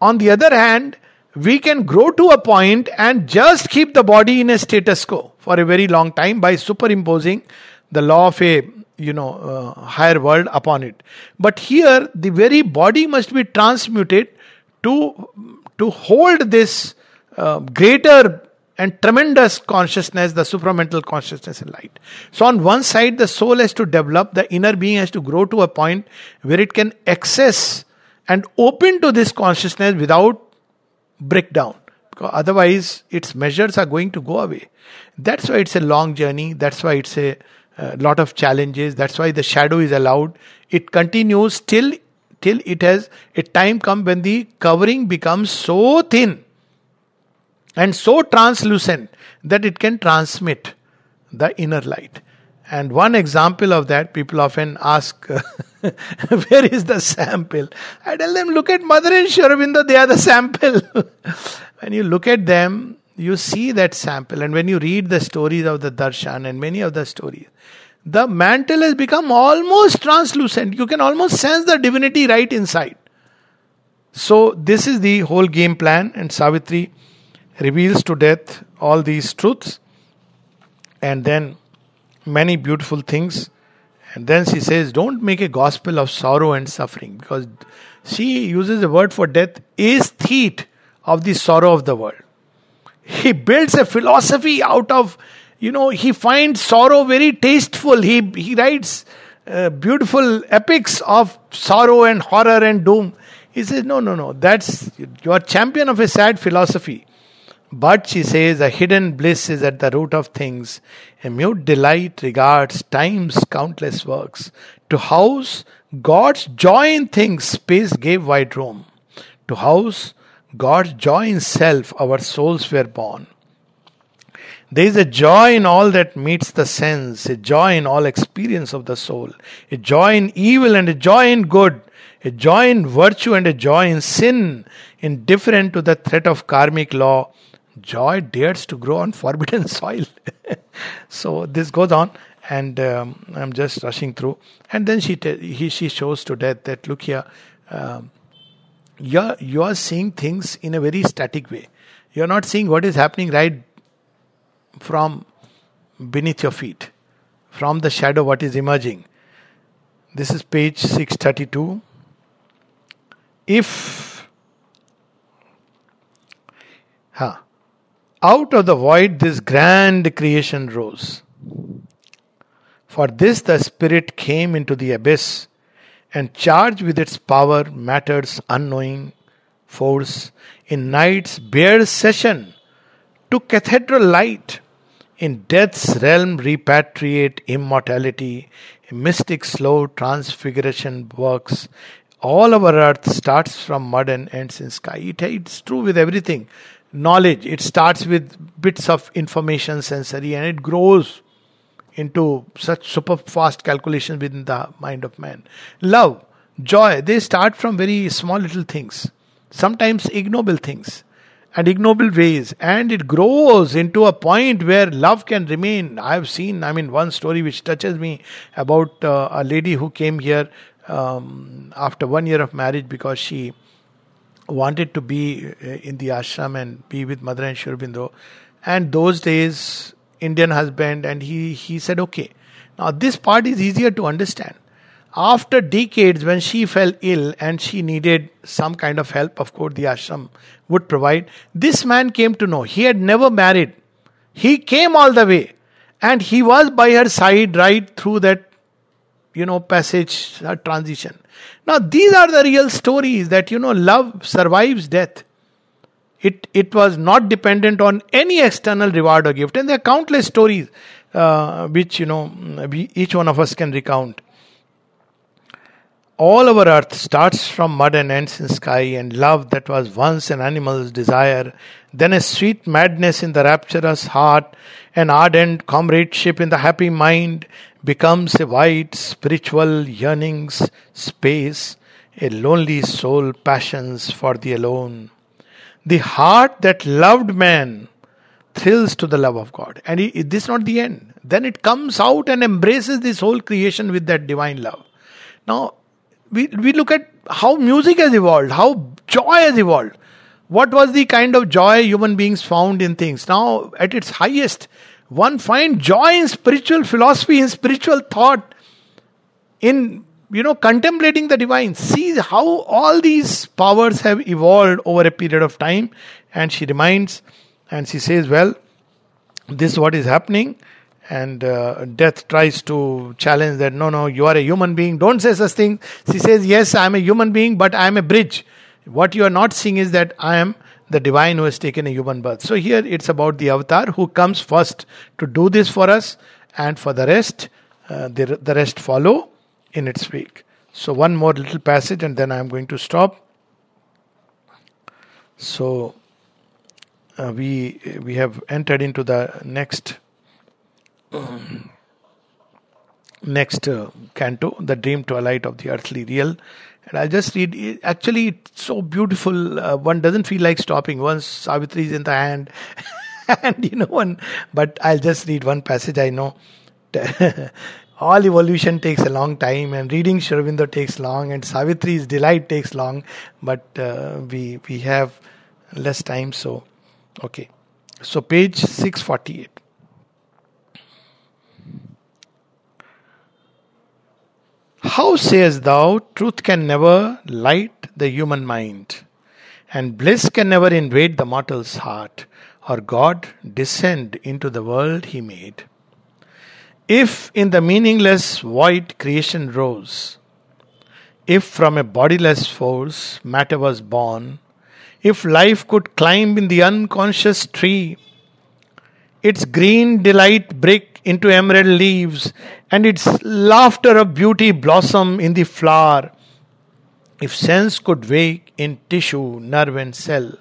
On the other hand, we can grow to a point and just keep the body in a status quo for a very long time by superimposing the law of a you know uh, higher world upon it. But here the very body must be transmuted to to hold this uh, greater and tremendous consciousness the supramental consciousness and light. So on one side the soul has to develop the inner being has to grow to a point where it can access and open to this consciousness without breakdown because otherwise its measures are going to go away. That's why it's a long journey. That's why it's a a lot of challenges. That's why the shadow is allowed. It continues till till it has a time come when the covering becomes so thin and so translucent that it can transmit the inner light. And one example of that, people often ask, *laughs* where is the sample? I tell them, look at Mother and Sri they are the sample. *laughs* when you look at them, you see that sample. And when you read the stories of the darshan and many of the stories, the mantle has become almost translucent. You can almost sense the divinity right inside. So, this is the whole game plan, and Savitri reveals to death all these truths and then many beautiful things. And then she says, Don't make a gospel of sorrow and suffering because she uses the word for death, is aesthete of the sorrow of the world. He builds a philosophy out of you know, he finds sorrow very tasteful. He, he writes uh, beautiful epics of sorrow and horror and doom. He says, no, no, no, that's, you are champion of a sad philosophy. But she says, a hidden bliss is at the root of things. A mute delight regards time's countless works. To house God's joy in things, space gave wide room. To house God's joy in self, our souls were born. There is a joy in all that meets the sense, a joy in all experience of the soul, a joy in evil and a joy in good, a joy in virtue and a joy in sin, indifferent to the threat of karmic law. Joy dares to grow on *laughs* forbidden soil. *laughs* so this goes on, and um, I'm just rushing through. And then she he, she shows to death that look here, um, you're you are seeing things in a very static way. You're not seeing what is happening right from beneath your feet, from the shadow, what is emerging. This is page 632. If huh, out of the void this grand creation rose. For this the Spirit came into the abyss and charged with its power matter's unknowing force in night's bare session to cathedral light in death's realm repatriate immortality. Mystic slow transfiguration works. All our earth starts from mud and ends in sky. It, it's true with everything. Knowledge, it starts with bits of information sensory and it grows into such super fast calculations within the mind of man. Love, joy, they start from very small little things, sometimes ignoble things and ignoble ways and it grows into a point where love can remain i have seen i mean one story which touches me about uh, a lady who came here um, after one year of marriage because she wanted to be uh, in the ashram and be with mother and Sri Aurobindo and those days indian husband and he he said okay now this part is easier to understand after decades, when she fell ill and she needed some kind of help, of course, the ashram would provide, this man came to know he had never married. He came all the way and he was by her side right through that, you know, passage, transition. Now, these are the real stories that, you know, love survives death. It, it was not dependent on any external reward or gift. And there are countless stories uh, which, you know, we, each one of us can recount. All our earth starts from mud and ends in sky, and love that was once an animal's desire, then a sweet madness in the rapturous heart, an ardent comradeship in the happy mind, becomes a wide spiritual yearnings space, a lonely soul passions for the alone. The heart that loved man thrills to the love of God. And this is not the end. Then it comes out and embraces this whole creation with that divine love. Now, we, we look at how music has evolved, how joy has evolved. What was the kind of joy human beings found in things? Now, at its highest, one finds joy in spiritual philosophy, in spiritual thought, in you know contemplating the divine. See how all these powers have evolved over a period of time, and she reminds, and she says, "Well, this is what is happening." and uh, death tries to challenge that no no you are a human being. Don't say such thing. She says yes i am a human being but i am a bridge. What you are not seeing is that i am the divine who has taken a human birth. So here it's about the avatar who comes first to do this for us. And for the rest uh, the, the rest follow in its wake so one more little passage and then i am going to stop so uh, we we have entered into the next next uh, canto, The Dream Twilight of the Earthly Real. And I'll just read it. Actually, it's so beautiful. Uh, one doesn't feel like stopping once Savitri is in the hand. *laughs* and you know, one, but I'll just read one passage I know. *laughs* All evolution takes a long time, and reading Sri Aurobindo takes long, and Savitri's delight takes long, but uh, we, we have less time, so okay. So, page 648. How sayest thou, truth can never light the human mind, and bliss can never invade the mortal's heart, or God descend into the world he made? If in the meaningless void creation rose, if from a bodiless force matter was born, if life could climb in the unconscious tree, its green delight break into emerald leaves, and its laughter of beauty blossom in the flower. If sense could wake in tissue, nerve, and cell,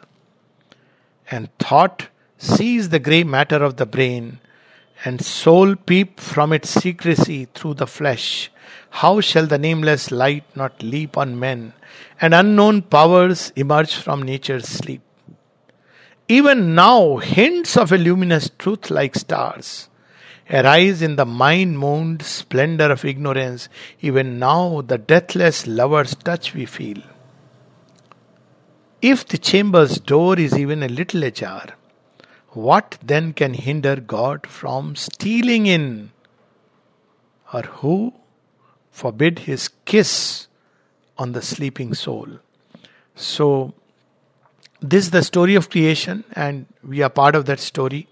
and thought seize the grey matter of the brain, and soul peep from its secrecy through the flesh, how shall the nameless light not leap on men, and unknown powers emerge from nature's sleep? Even now, hints of a luminous truth like stars arise in the mind mooned splendor of ignorance. Even now, the deathless lover's touch we feel. If the chamber's door is even a little ajar, what then can hinder God from stealing in? Or who forbid his kiss on the sleeping soul? So, this is the story of creation, and we are part of that story.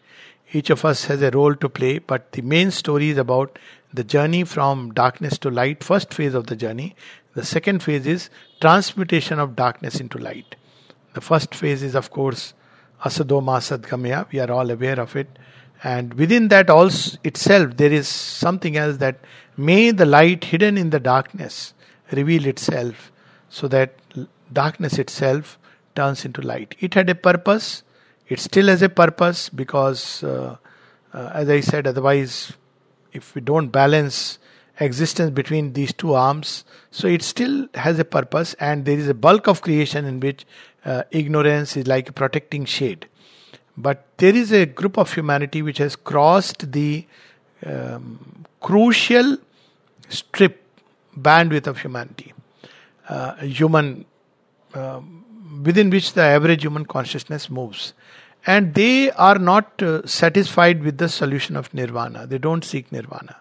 Each of us has a role to play, but the main story is about the journey from darkness to light, first phase of the journey. The second phase is transmutation of darkness into light. The first phase is, of course, Asato Ma Sadgamaya. We are all aware of it. And within that also itself, there is something else that may the light hidden in the darkness reveal itself so that darkness itself turns into light. It had a purpose, it still has a purpose because, uh, uh, as I said, otherwise, if we don't balance existence between these two arms, so it still has a purpose, and there is a bulk of creation in which uh, ignorance is like a protecting shade. But there is a group of humanity which has crossed the um, crucial strip bandwidth of humanity, uh, human um, within which the average human consciousness moves. And they are not uh, satisfied with the solution of nirvana. They don't seek nirvana.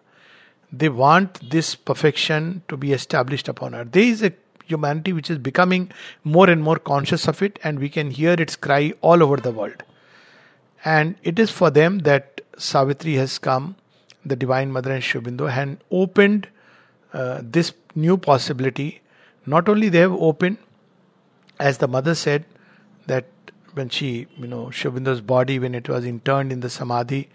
They want this perfection to be established upon earth. There is a humanity which is becoming more and more conscious of it and we can hear its cry all over the world. And it is for them that savitri has come the divine mother and Sri Aurobindo and opened uh, this new possibility. Not only they have opened as the mother said that when she, you know, Sri Aurobindo's body, when it was interned in the Samadhi,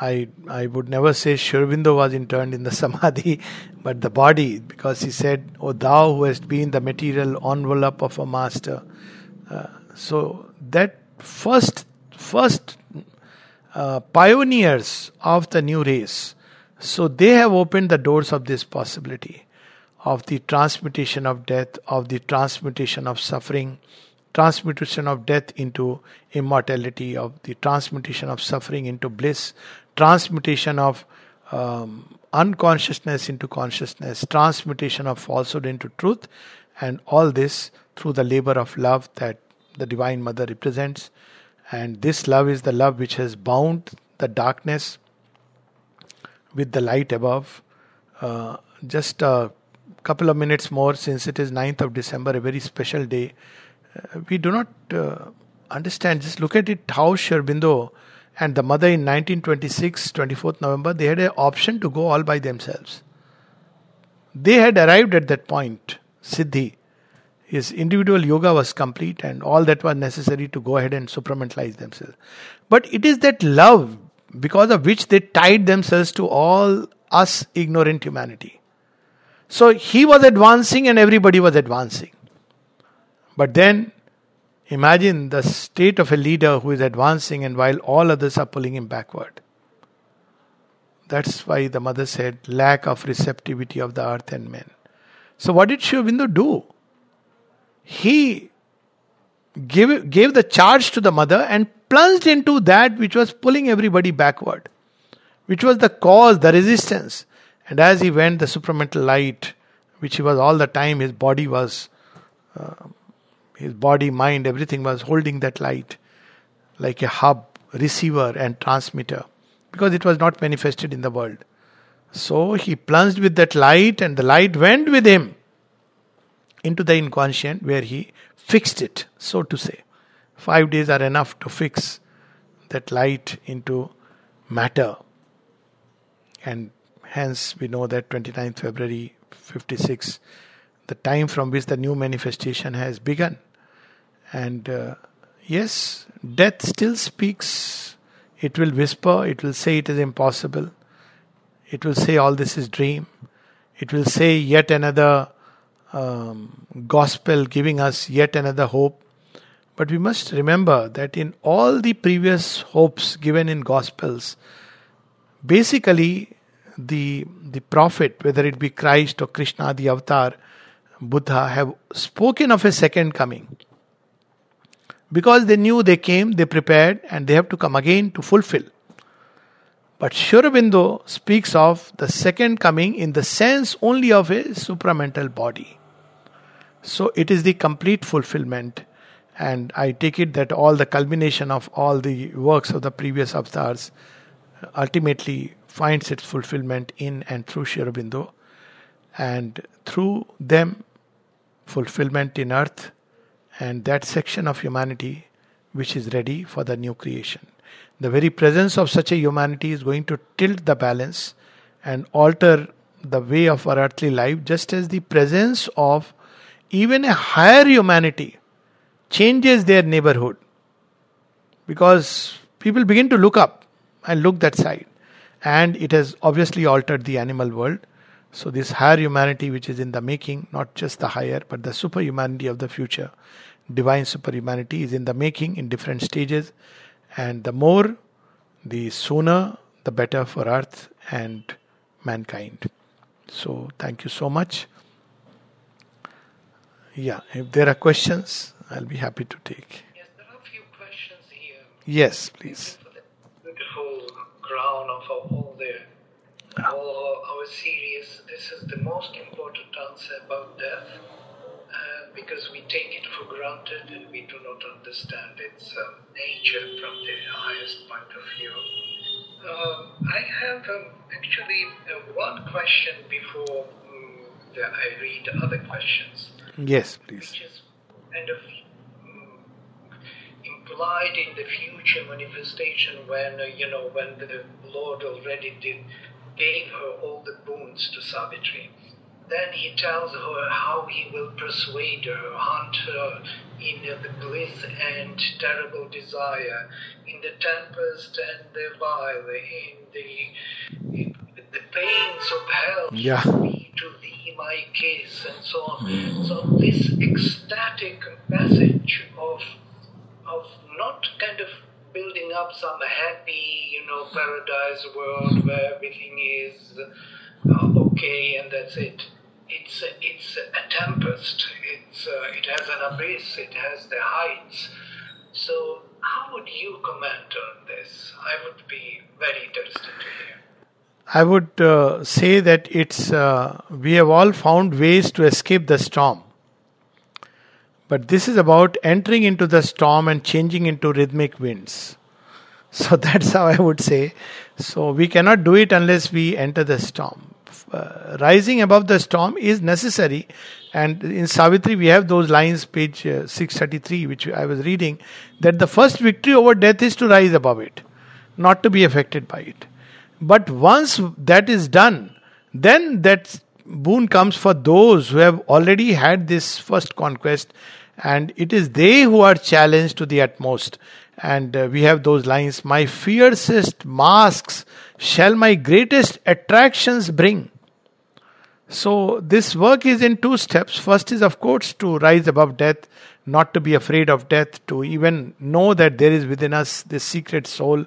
I, I would never say Sri Aurobindo was interned in the *laughs* Samadhi, but the body, because he said, O thou who hast been the material envelope of a master. Uh, so that first, first uh, pioneers of the new race, so they have opened the doors of this possibility of the transmutation of death, of the transmutation of suffering, transmutation of death into immortality, of the transmutation of suffering into bliss, transmutation of um, unconsciousness into consciousness, transmutation of falsehood into truth, and all this through the labor of love that the Divine Mother represents. And this love is the love which has bound the darkness with the light above. Uh, just a couple of minutes more, since it is 9th of December, a very special day. Uh, we do not uh, understand, just look at it how Sri Aurobindo and the mother in 1926, 24th November, they had an option to go all by themselves. They had arrived at that point, Siddhi. His individual yoga was complete and all that was necessary to go ahead and supramentalize themselves. But it is that love because of which they tied themselves to all us ignorant humanity. So he was advancing and everybody was advancing. But then imagine the state of a leader who is advancing and while all others are pulling him backward. That's why the mother said, lack of receptivity of the earth and men. So, what did Aurobindo do? He gave, gave the charge to the mother and plunged into that which was pulling everybody backward, which was the cause, the resistance. And as he went, the supramental light, which he was all the time, his body was, uh, his body, mind, everything was holding that light like a hub, receiver, and transmitter because it was not manifested in the world. So he plunged with that light, and the light went with him into the inconscient where he fixed it, so to say. Five days are enough to fix that light into matter. And hence we know that 29th February 56, the time from which the new manifestation has begun. And uh, yes, death still speaks. It will whisper, it will say it is impossible. It will say all this is dream. It will say yet another um, gospel giving us yet another hope. But we must remember that in all the previous hopes given in Gospels, basically the, the prophet, whether it be Christ or Krishna, the avatar, Buddha, have spoken of a second coming. Because they knew they came, they prepared, and they have to come again to fulfill. But Sri Aurobindo speaks of the second coming in the sense only of a supramental body. So it is the complete fulfillment and I take it that all the culmination of all the works of the previous avatars ultimately finds its fulfillment in and through Sri Aurobindo, and through them, fulfillment in earth and that section of humanity which is ready for the new creation. The very presence of such a humanity is going to tilt the balance and alter the way of our earthly life, just as the presence of even a higher humanity changes their neighborhood. Because people begin to look up and look that side. And it has obviously altered the animal world. So this higher humanity which is in the making not just the higher but the superhumanity of the future divine superhumanity is in the making in different stages and the more the sooner the better for earth and mankind so thank you so much yeah if there are questions I'll be happy to take. Yes, there are a few questions here. Yes, please. The beautiful crown of all the all our series, this is the most important answer about death. Uh, because we take it for granted and we do not understand its um, nature from the highest point of view. Um, I have um, actually uh, one question before um, I read other questions. Yes, please. Which is kind of implied in the future manifestation when uh, you know when the Lord already did gave her all the boons to Savitri. Then he tells her how he will persuade her, hunt her, in the bliss and terrible desire, in the tempest and the vile, in the in the pains of hell. Yeah. Me to thee my kiss, and so on. So this ecstatic passage of of not kind of building up some happy, you know, paradise world where everything is uh, okay and that's it. It's a, it's a tempest. It's uh, it has an abyss. It has the heights. So how would you comment on this? I would be very interested to hear. I would uh, say that it's uh, we have all found ways to escape the storm. But this is about entering into the storm and changing into rhythmic winds. *laughs* So that's how I would say. So we cannot do it unless we enter the storm. Uh, rising above the storm is necessary. And in Savitri, we have those lines, page uh, 633, which I was reading, that the first victory over death is to rise above it, not to be affected by it. But once that is done, then that boon comes for those who have already had this first conquest, and it is they who are challenged to the utmost. And uh, we have those lines My fiercest masks shall my greatest attractions bring. So, this work is in two steps. First is, of course, to rise above death, not to be afraid of death, to even know that there is within us this secret soul,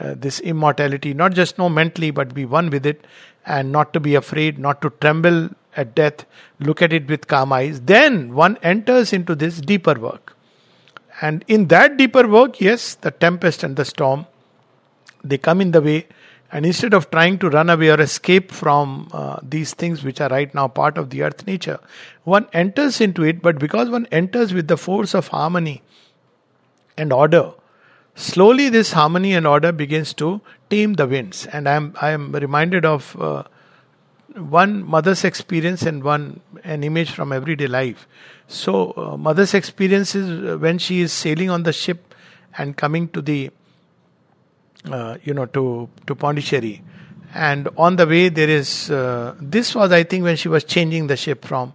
uh, this immortality, not just know mentally, but be one with it, and not to be afraid, not to tremble at death, look at it with calm eyes. Then one enters into this deeper work. And in that deeper work, yes, the tempest and the storm, they come in the way. And instead of trying to run away or escape from uh, these things which are right now part of the earth nature, one enters into it. But because one enters with the force of harmony and order, slowly this harmony and order begins to tame the winds. And I am I am reminded of uh, one mother's experience and one an image from everyday life. So, uh, mother's experience is uh, when she is sailing on the ship and coming to the, uh, you know, to to Pondicherry, and on the way there is. Uh, this was, I think, when she was changing the ship from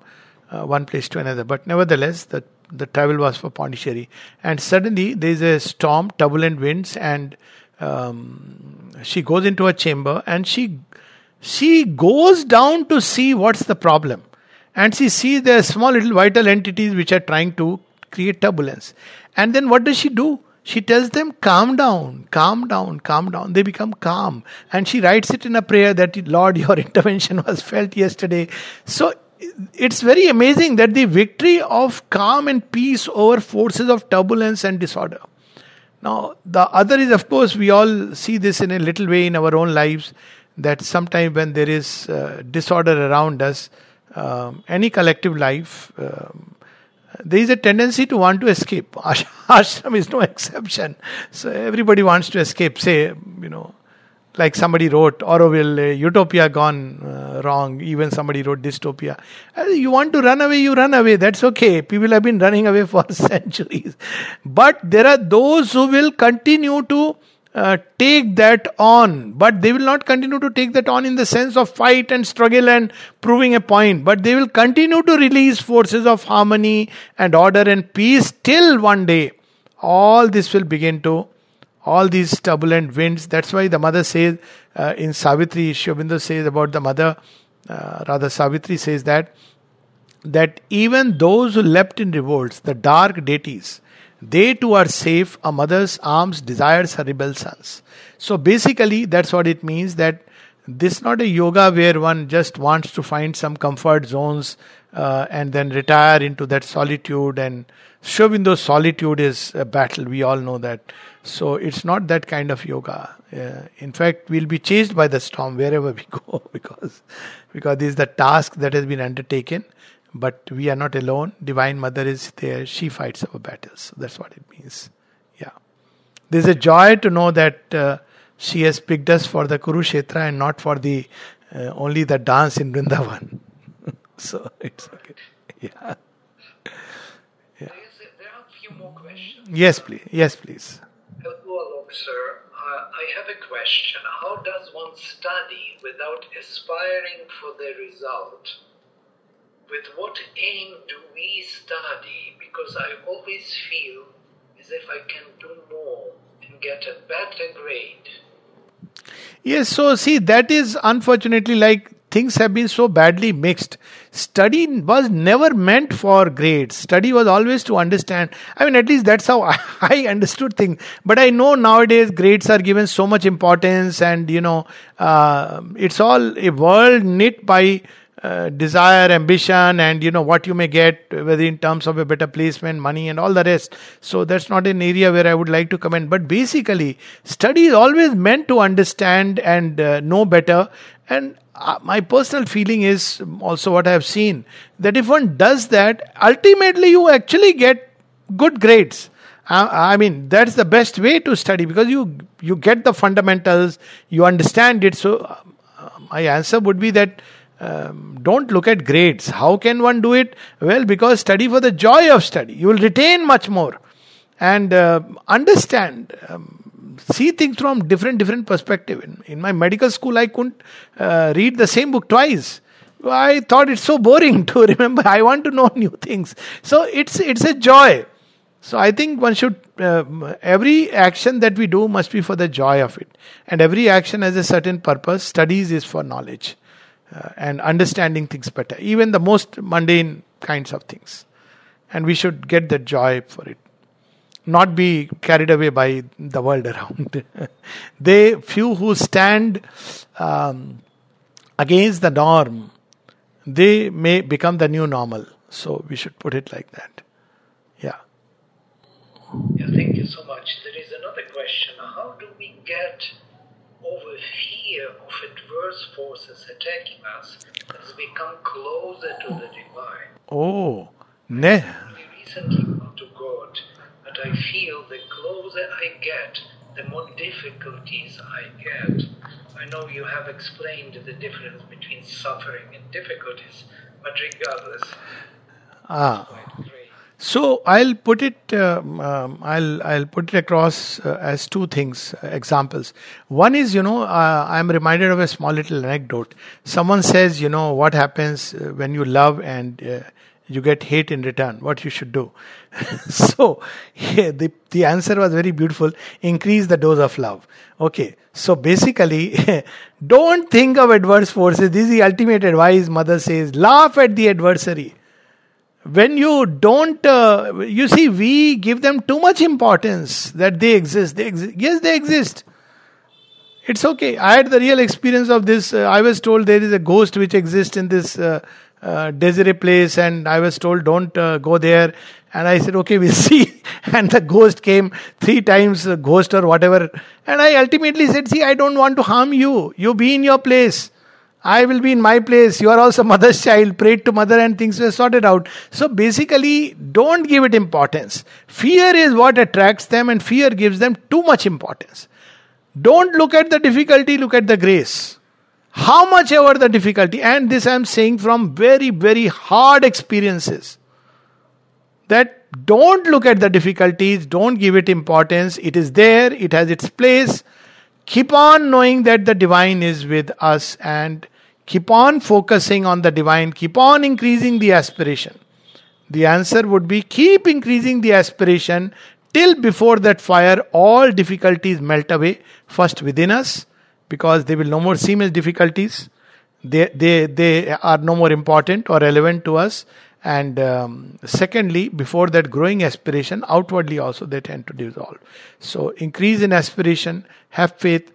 uh, one place to another. But nevertheless, the the travel was for Pondicherry, and suddenly there is a storm, turbulent winds, and um, she goes into a chamber and she she goes down to see what's the problem and she sees the small little vital entities which are trying to create turbulence. And then what does she do? She tells them, calm down, calm down, calm down. They become calm. And she writes it in a prayer that, Lord, your *laughs* intervention was felt yesterday. So it's very amazing that the victory of calm and peace over forces of turbulence and disorder. Now, the other is, of course, we all see this in a little way in our own lives that sometimes when there is uh, disorder around us, um, any collective life, um, there is a tendency to want to escape. *laughs* Ashram is no exception. So everybody wants to escape. Say, you know, like somebody wrote Orwell, Utopia gone uh, wrong. Even somebody wrote Dystopia. Uh, you want to run away, you run away. That's okay. People have been running away *laughs* for centuries. But there are those who will continue to uh, take that on, but they will not continue to take that on in the sense of fight and struggle and proving a point, but they will continue to release forces of harmony and order and peace till one day. All this will begin to, all these turbulent winds. That's why the mother says uh, in Savitri, Sri Aurobindo says about the mother, uh, rather Savitri says that, that even those who leapt in revolts, the dark deities, they too are safe. A mother's arms desires her rebel sons. So basically, that's what it means that this is not a yoga where one just wants to find some comfort zones uh, and then retire into that solitude. And Sri Aurobindo's solitude is a battle. We all know that. So it's not that kind of yoga. Uh, in fact, we'll be chased by the storm wherever we *laughs* go because because this is the task that has been undertaken but we are not alone. Divine Mother is there. She fights our battles. So that's what it means. Yeah. There's a joy to know that uh, she has picked us for the Kurukshetra and not for the uh, only the dance in Vrindavan. *laughs* so it's okay. Yeah. yeah. There are a few more questions. Yes, please. Yes, please. Hello, sir. Uh, I have a question. How does one study without aspiring for the result? With what aim do we study? because I always feel as if I can do more and get a better grade. Yes, so see, that is unfortunately like things have been so badly mixed. Study was never meant for grades. Study was always to understand. I mean, at least that's how *laughs* I, understood things. But I know nowadays grades are given so much importance, and you know, uh, it's all a world knit by uh, desire, ambition, and you know what you may get, whether in terms of a better placement, money, and all the rest. So that's not an area where I would like to comment. But basically, study is always meant to understand and uh, know better. And uh, my personal feeling is also what I have seen that if one does that, ultimately you actually get good grades. Uh, I mean, that's the best way to study because you you get the fundamentals, you understand it. So, uh, my answer would be that um, don't look at grades. How can one do it? Well, because study for the joy of study. You will retain much more and uh, understand. Um, see things from different different perspective. In, in my medical school, I couldn't uh, read the same book twice. I thought it's so boring *laughs* to remember. I want to know new things. So it's it's a joy. So I think one should uh, every action that we do must be for the joy of it, and every action has a certain purpose. Studies is for knowledge uh, and understanding things better, even the most mundane kinds of things. And we should get the joy for it, not be carried away by the world *laughs* around. they, few who stand um, against the norm, they may become the new normal. So we should put it like that. Yeah. Yeah, thank you so much. There is another question. How do we get over fear of adverse forces attacking us as we come closer to the divine. Oh, ne. We recently come to God, but I feel the closer I get, the more difficulties I get. I know you have explained the difference between suffering and difficulties, but regardless, ah. So I'll put it. Um, um, I'll I'll put it across uh, as two things, uh, examples. One is, you know, uh, I'm reminded of a small little anecdote. Someone says, you know, what happens uh, when you love and uh, you get hate in return? What you should do? *laughs* so yeah, *laughs* the the answer was very beautiful. Increase the dose of love. Okay. So basically, *laughs* don't think of adverse forces. This is the ultimate advice. Mother says, laugh at the adversary when you don't uh, you see we give them too much importance that they exist. They exist yes they exist. It's okay. I had the real experience of this uh, i was told there is a ghost which exists in this uh, uh, Desiree place and I was told don't uh, go there. And I said okay we'll *laughs* see. And the ghost came three times ghost or whatever. And I ultimately said see I don't want to harm you. You be in your place I will be in my place. You are also *laughs* mother's child. Prayed to mother and things were sorted out. So basically, don't give it importance. Fear is what attracts them, and fear gives them too much importance. Don't look at the difficulty, look at the grace. How much ever the difficulty, and this I am saying from very, very hard experiences. That don't look at the difficulties, don't give it importance. It is there, it has its place keep on knowing that the divine is with us and keep on focusing on the divine, keep on increasing the aspiration. The answer would be keep increasing the aspiration till before that fire all difficulties melt away, first within us, because they will no more seem as difficulties. They, they, they are no more important or relevant to us. And um, secondly, before that growing aspiration, outwardly also they tend to dissolve. So increase in aspiration, have faith.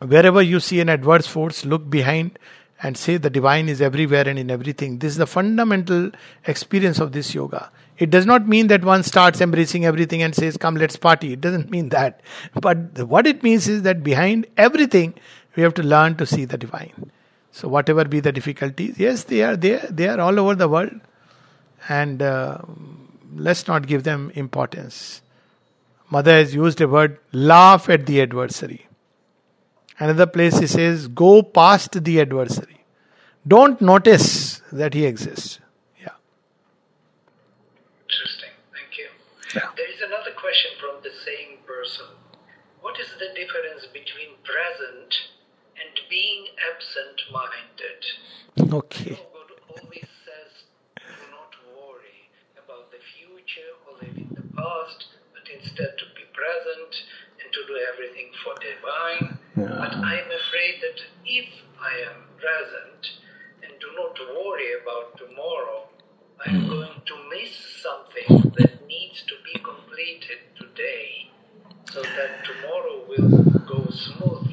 Wherever you see an adverse force, look behind and say the divine is everywhere and in everything. This is the fundamental experience of this yoga. It does not mean that one starts embracing everything and says, Come, let's party. It doesn't mean that. But what it means is that behind everything, we have to learn to see the divine. So whatever be the difficulties, yes, they are there. They are all over the world, and uh, let's not give them importance. Mother has used a word: laugh at the adversary. Another place he says, go past the adversary. Don't notice that he exists. Yeah. Interesting. Thank you. Yeah. There is another question from the same person. What is the difference between present and being absent minded. Okay. God always says, do not worry about the future or live in the past, but instead to be present and to do everything for divine. Yeah. But I'm afraid that if I am present and do not worry about tomorrow, I'm Hmm. going to miss something that needs to be completed today so that tomorrow will go smoothly.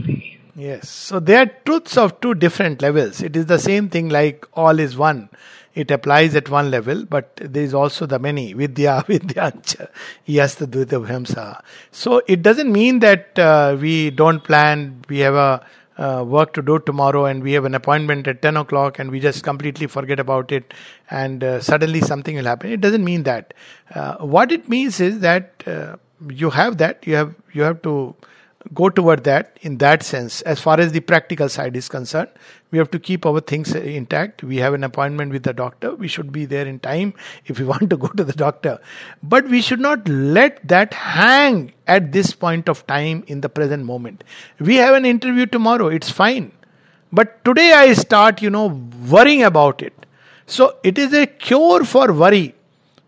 Yes. So they are truths of two different levels. It is the same thing like all is one. It applies at one level, but there is also the many. Vidya, *laughs* Vidyancha, Yasta Dvita Bhamsa. So it doesn't mean that uh, we don't plan, we have a uh, work to do tomorrow and we have an appointment at 10 o'clock and we just completely forget about it and uh, suddenly something will happen. It doesn't mean that. Uh, what it means is that uh, you have that, you have, you have to go toward that in that sense. As far as the practical side is concerned we have to keep our things intact. We have an appointment with the doctor. We should be there in time *laughs* if we want to go to the doctor. But we should not let that hang at this point of time in the present moment. We have an interview tomorrow. It's fine. But today i start you know worrying about it. So it is a cure for worry.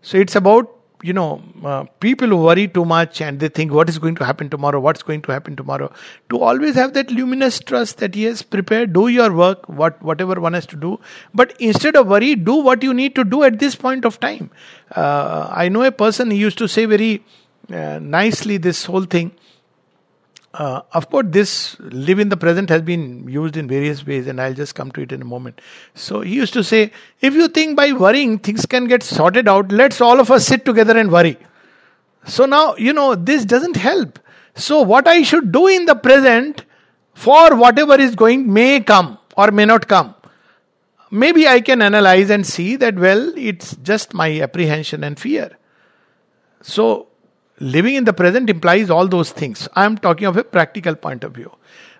So it's about you know, uh, people worry too much and they think what is going to happen tomorrow, what's going to happen tomorrow. To always have that luminous trust that yes, prepare, do your work, what whatever one has to do. But instead of worry, do what you need to do at this point of time. Uh, I know a person he used to say very uh, nicely this whole thing. Uh, of course, this live in the present has been used in various ways, and I'll just come to it in a moment. So, he used to say, if you think by worrying things can get sorted out, let's all of us sit together and worry. So, now, you know, this doesn't help. So, what I should do in the present for whatever is going may come or may not come. Maybe I can analyze and see that, well, it's just my apprehension and fear. So, living in the present implies all those things. I am talking of a practical point of view.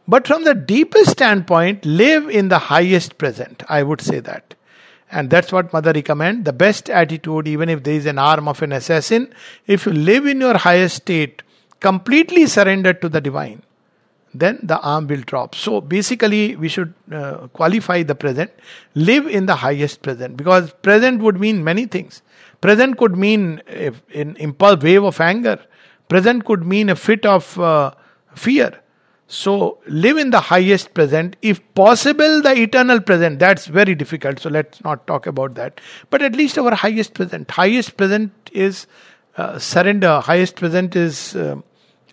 But from the deepest standpoint, live in the highest present. I would say that. And that's what Mother recommend. The best attitude, even if there is an arm of an assassin, if you live in your highest state, completely surrendered to the divine, then the arm will drop. So basically, we should uh, qualify the present, live in the highest present, because present would mean many things. Present could mean an impulse wave of anger. Present could mean a fit of uh, fear. So live in the highest present. If possible, the eternal present. That's very difficult. So let's not talk about that. But at least our highest present. Highest present is uh, surrender. Highest present is uh,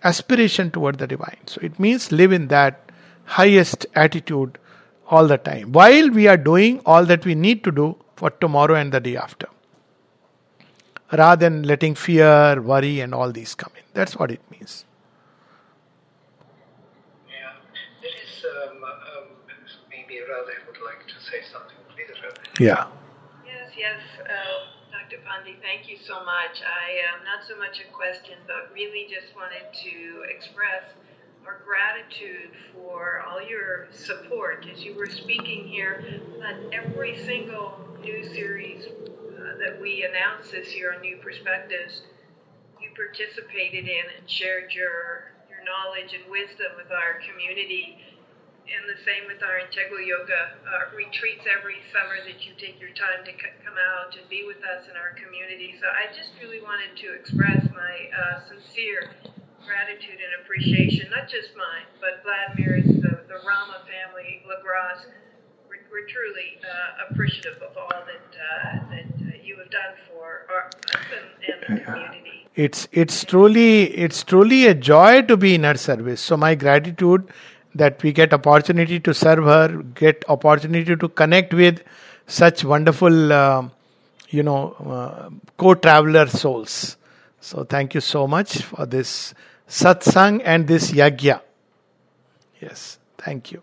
aspiration toward the divine. So it means live in that highest attitude all the time while we are doing all that we need to do for tomorrow and the day after rather than letting fear, worry, and all these come in. That's what it means. Yeah, there is um, um, maybe Radha would like to say something. Please, Radha. Yeah. Yes, yes, uh, Dr. Pandey, thank you so much. I am not so much a question, but really just wanted to express our gratitude for all your support as you were speaking here on every single new series that we announced this year on New Perspectives. You participated in and shared your your knowledge and wisdom with our community and the same with our Integral Yoga uh, retreats every summer that you take your time to c- come out and be with us in our community. So I just really wanted to express my uh, sincere gratitude and appreciation, not just mine, but Vladimir's, the, the Rama family, La Grace. We're, we're truly uh, appreciative of all that, uh, that you have done for our, us and, and the community. It's it's truly it's truly a joy to be in her service. So my gratitude that we get opportunity to serve her, get opportunity to connect with such wonderful, uh, you know, uh, co-traveler souls. So thank you so much for this satsang and this yagya. Yes, thank you.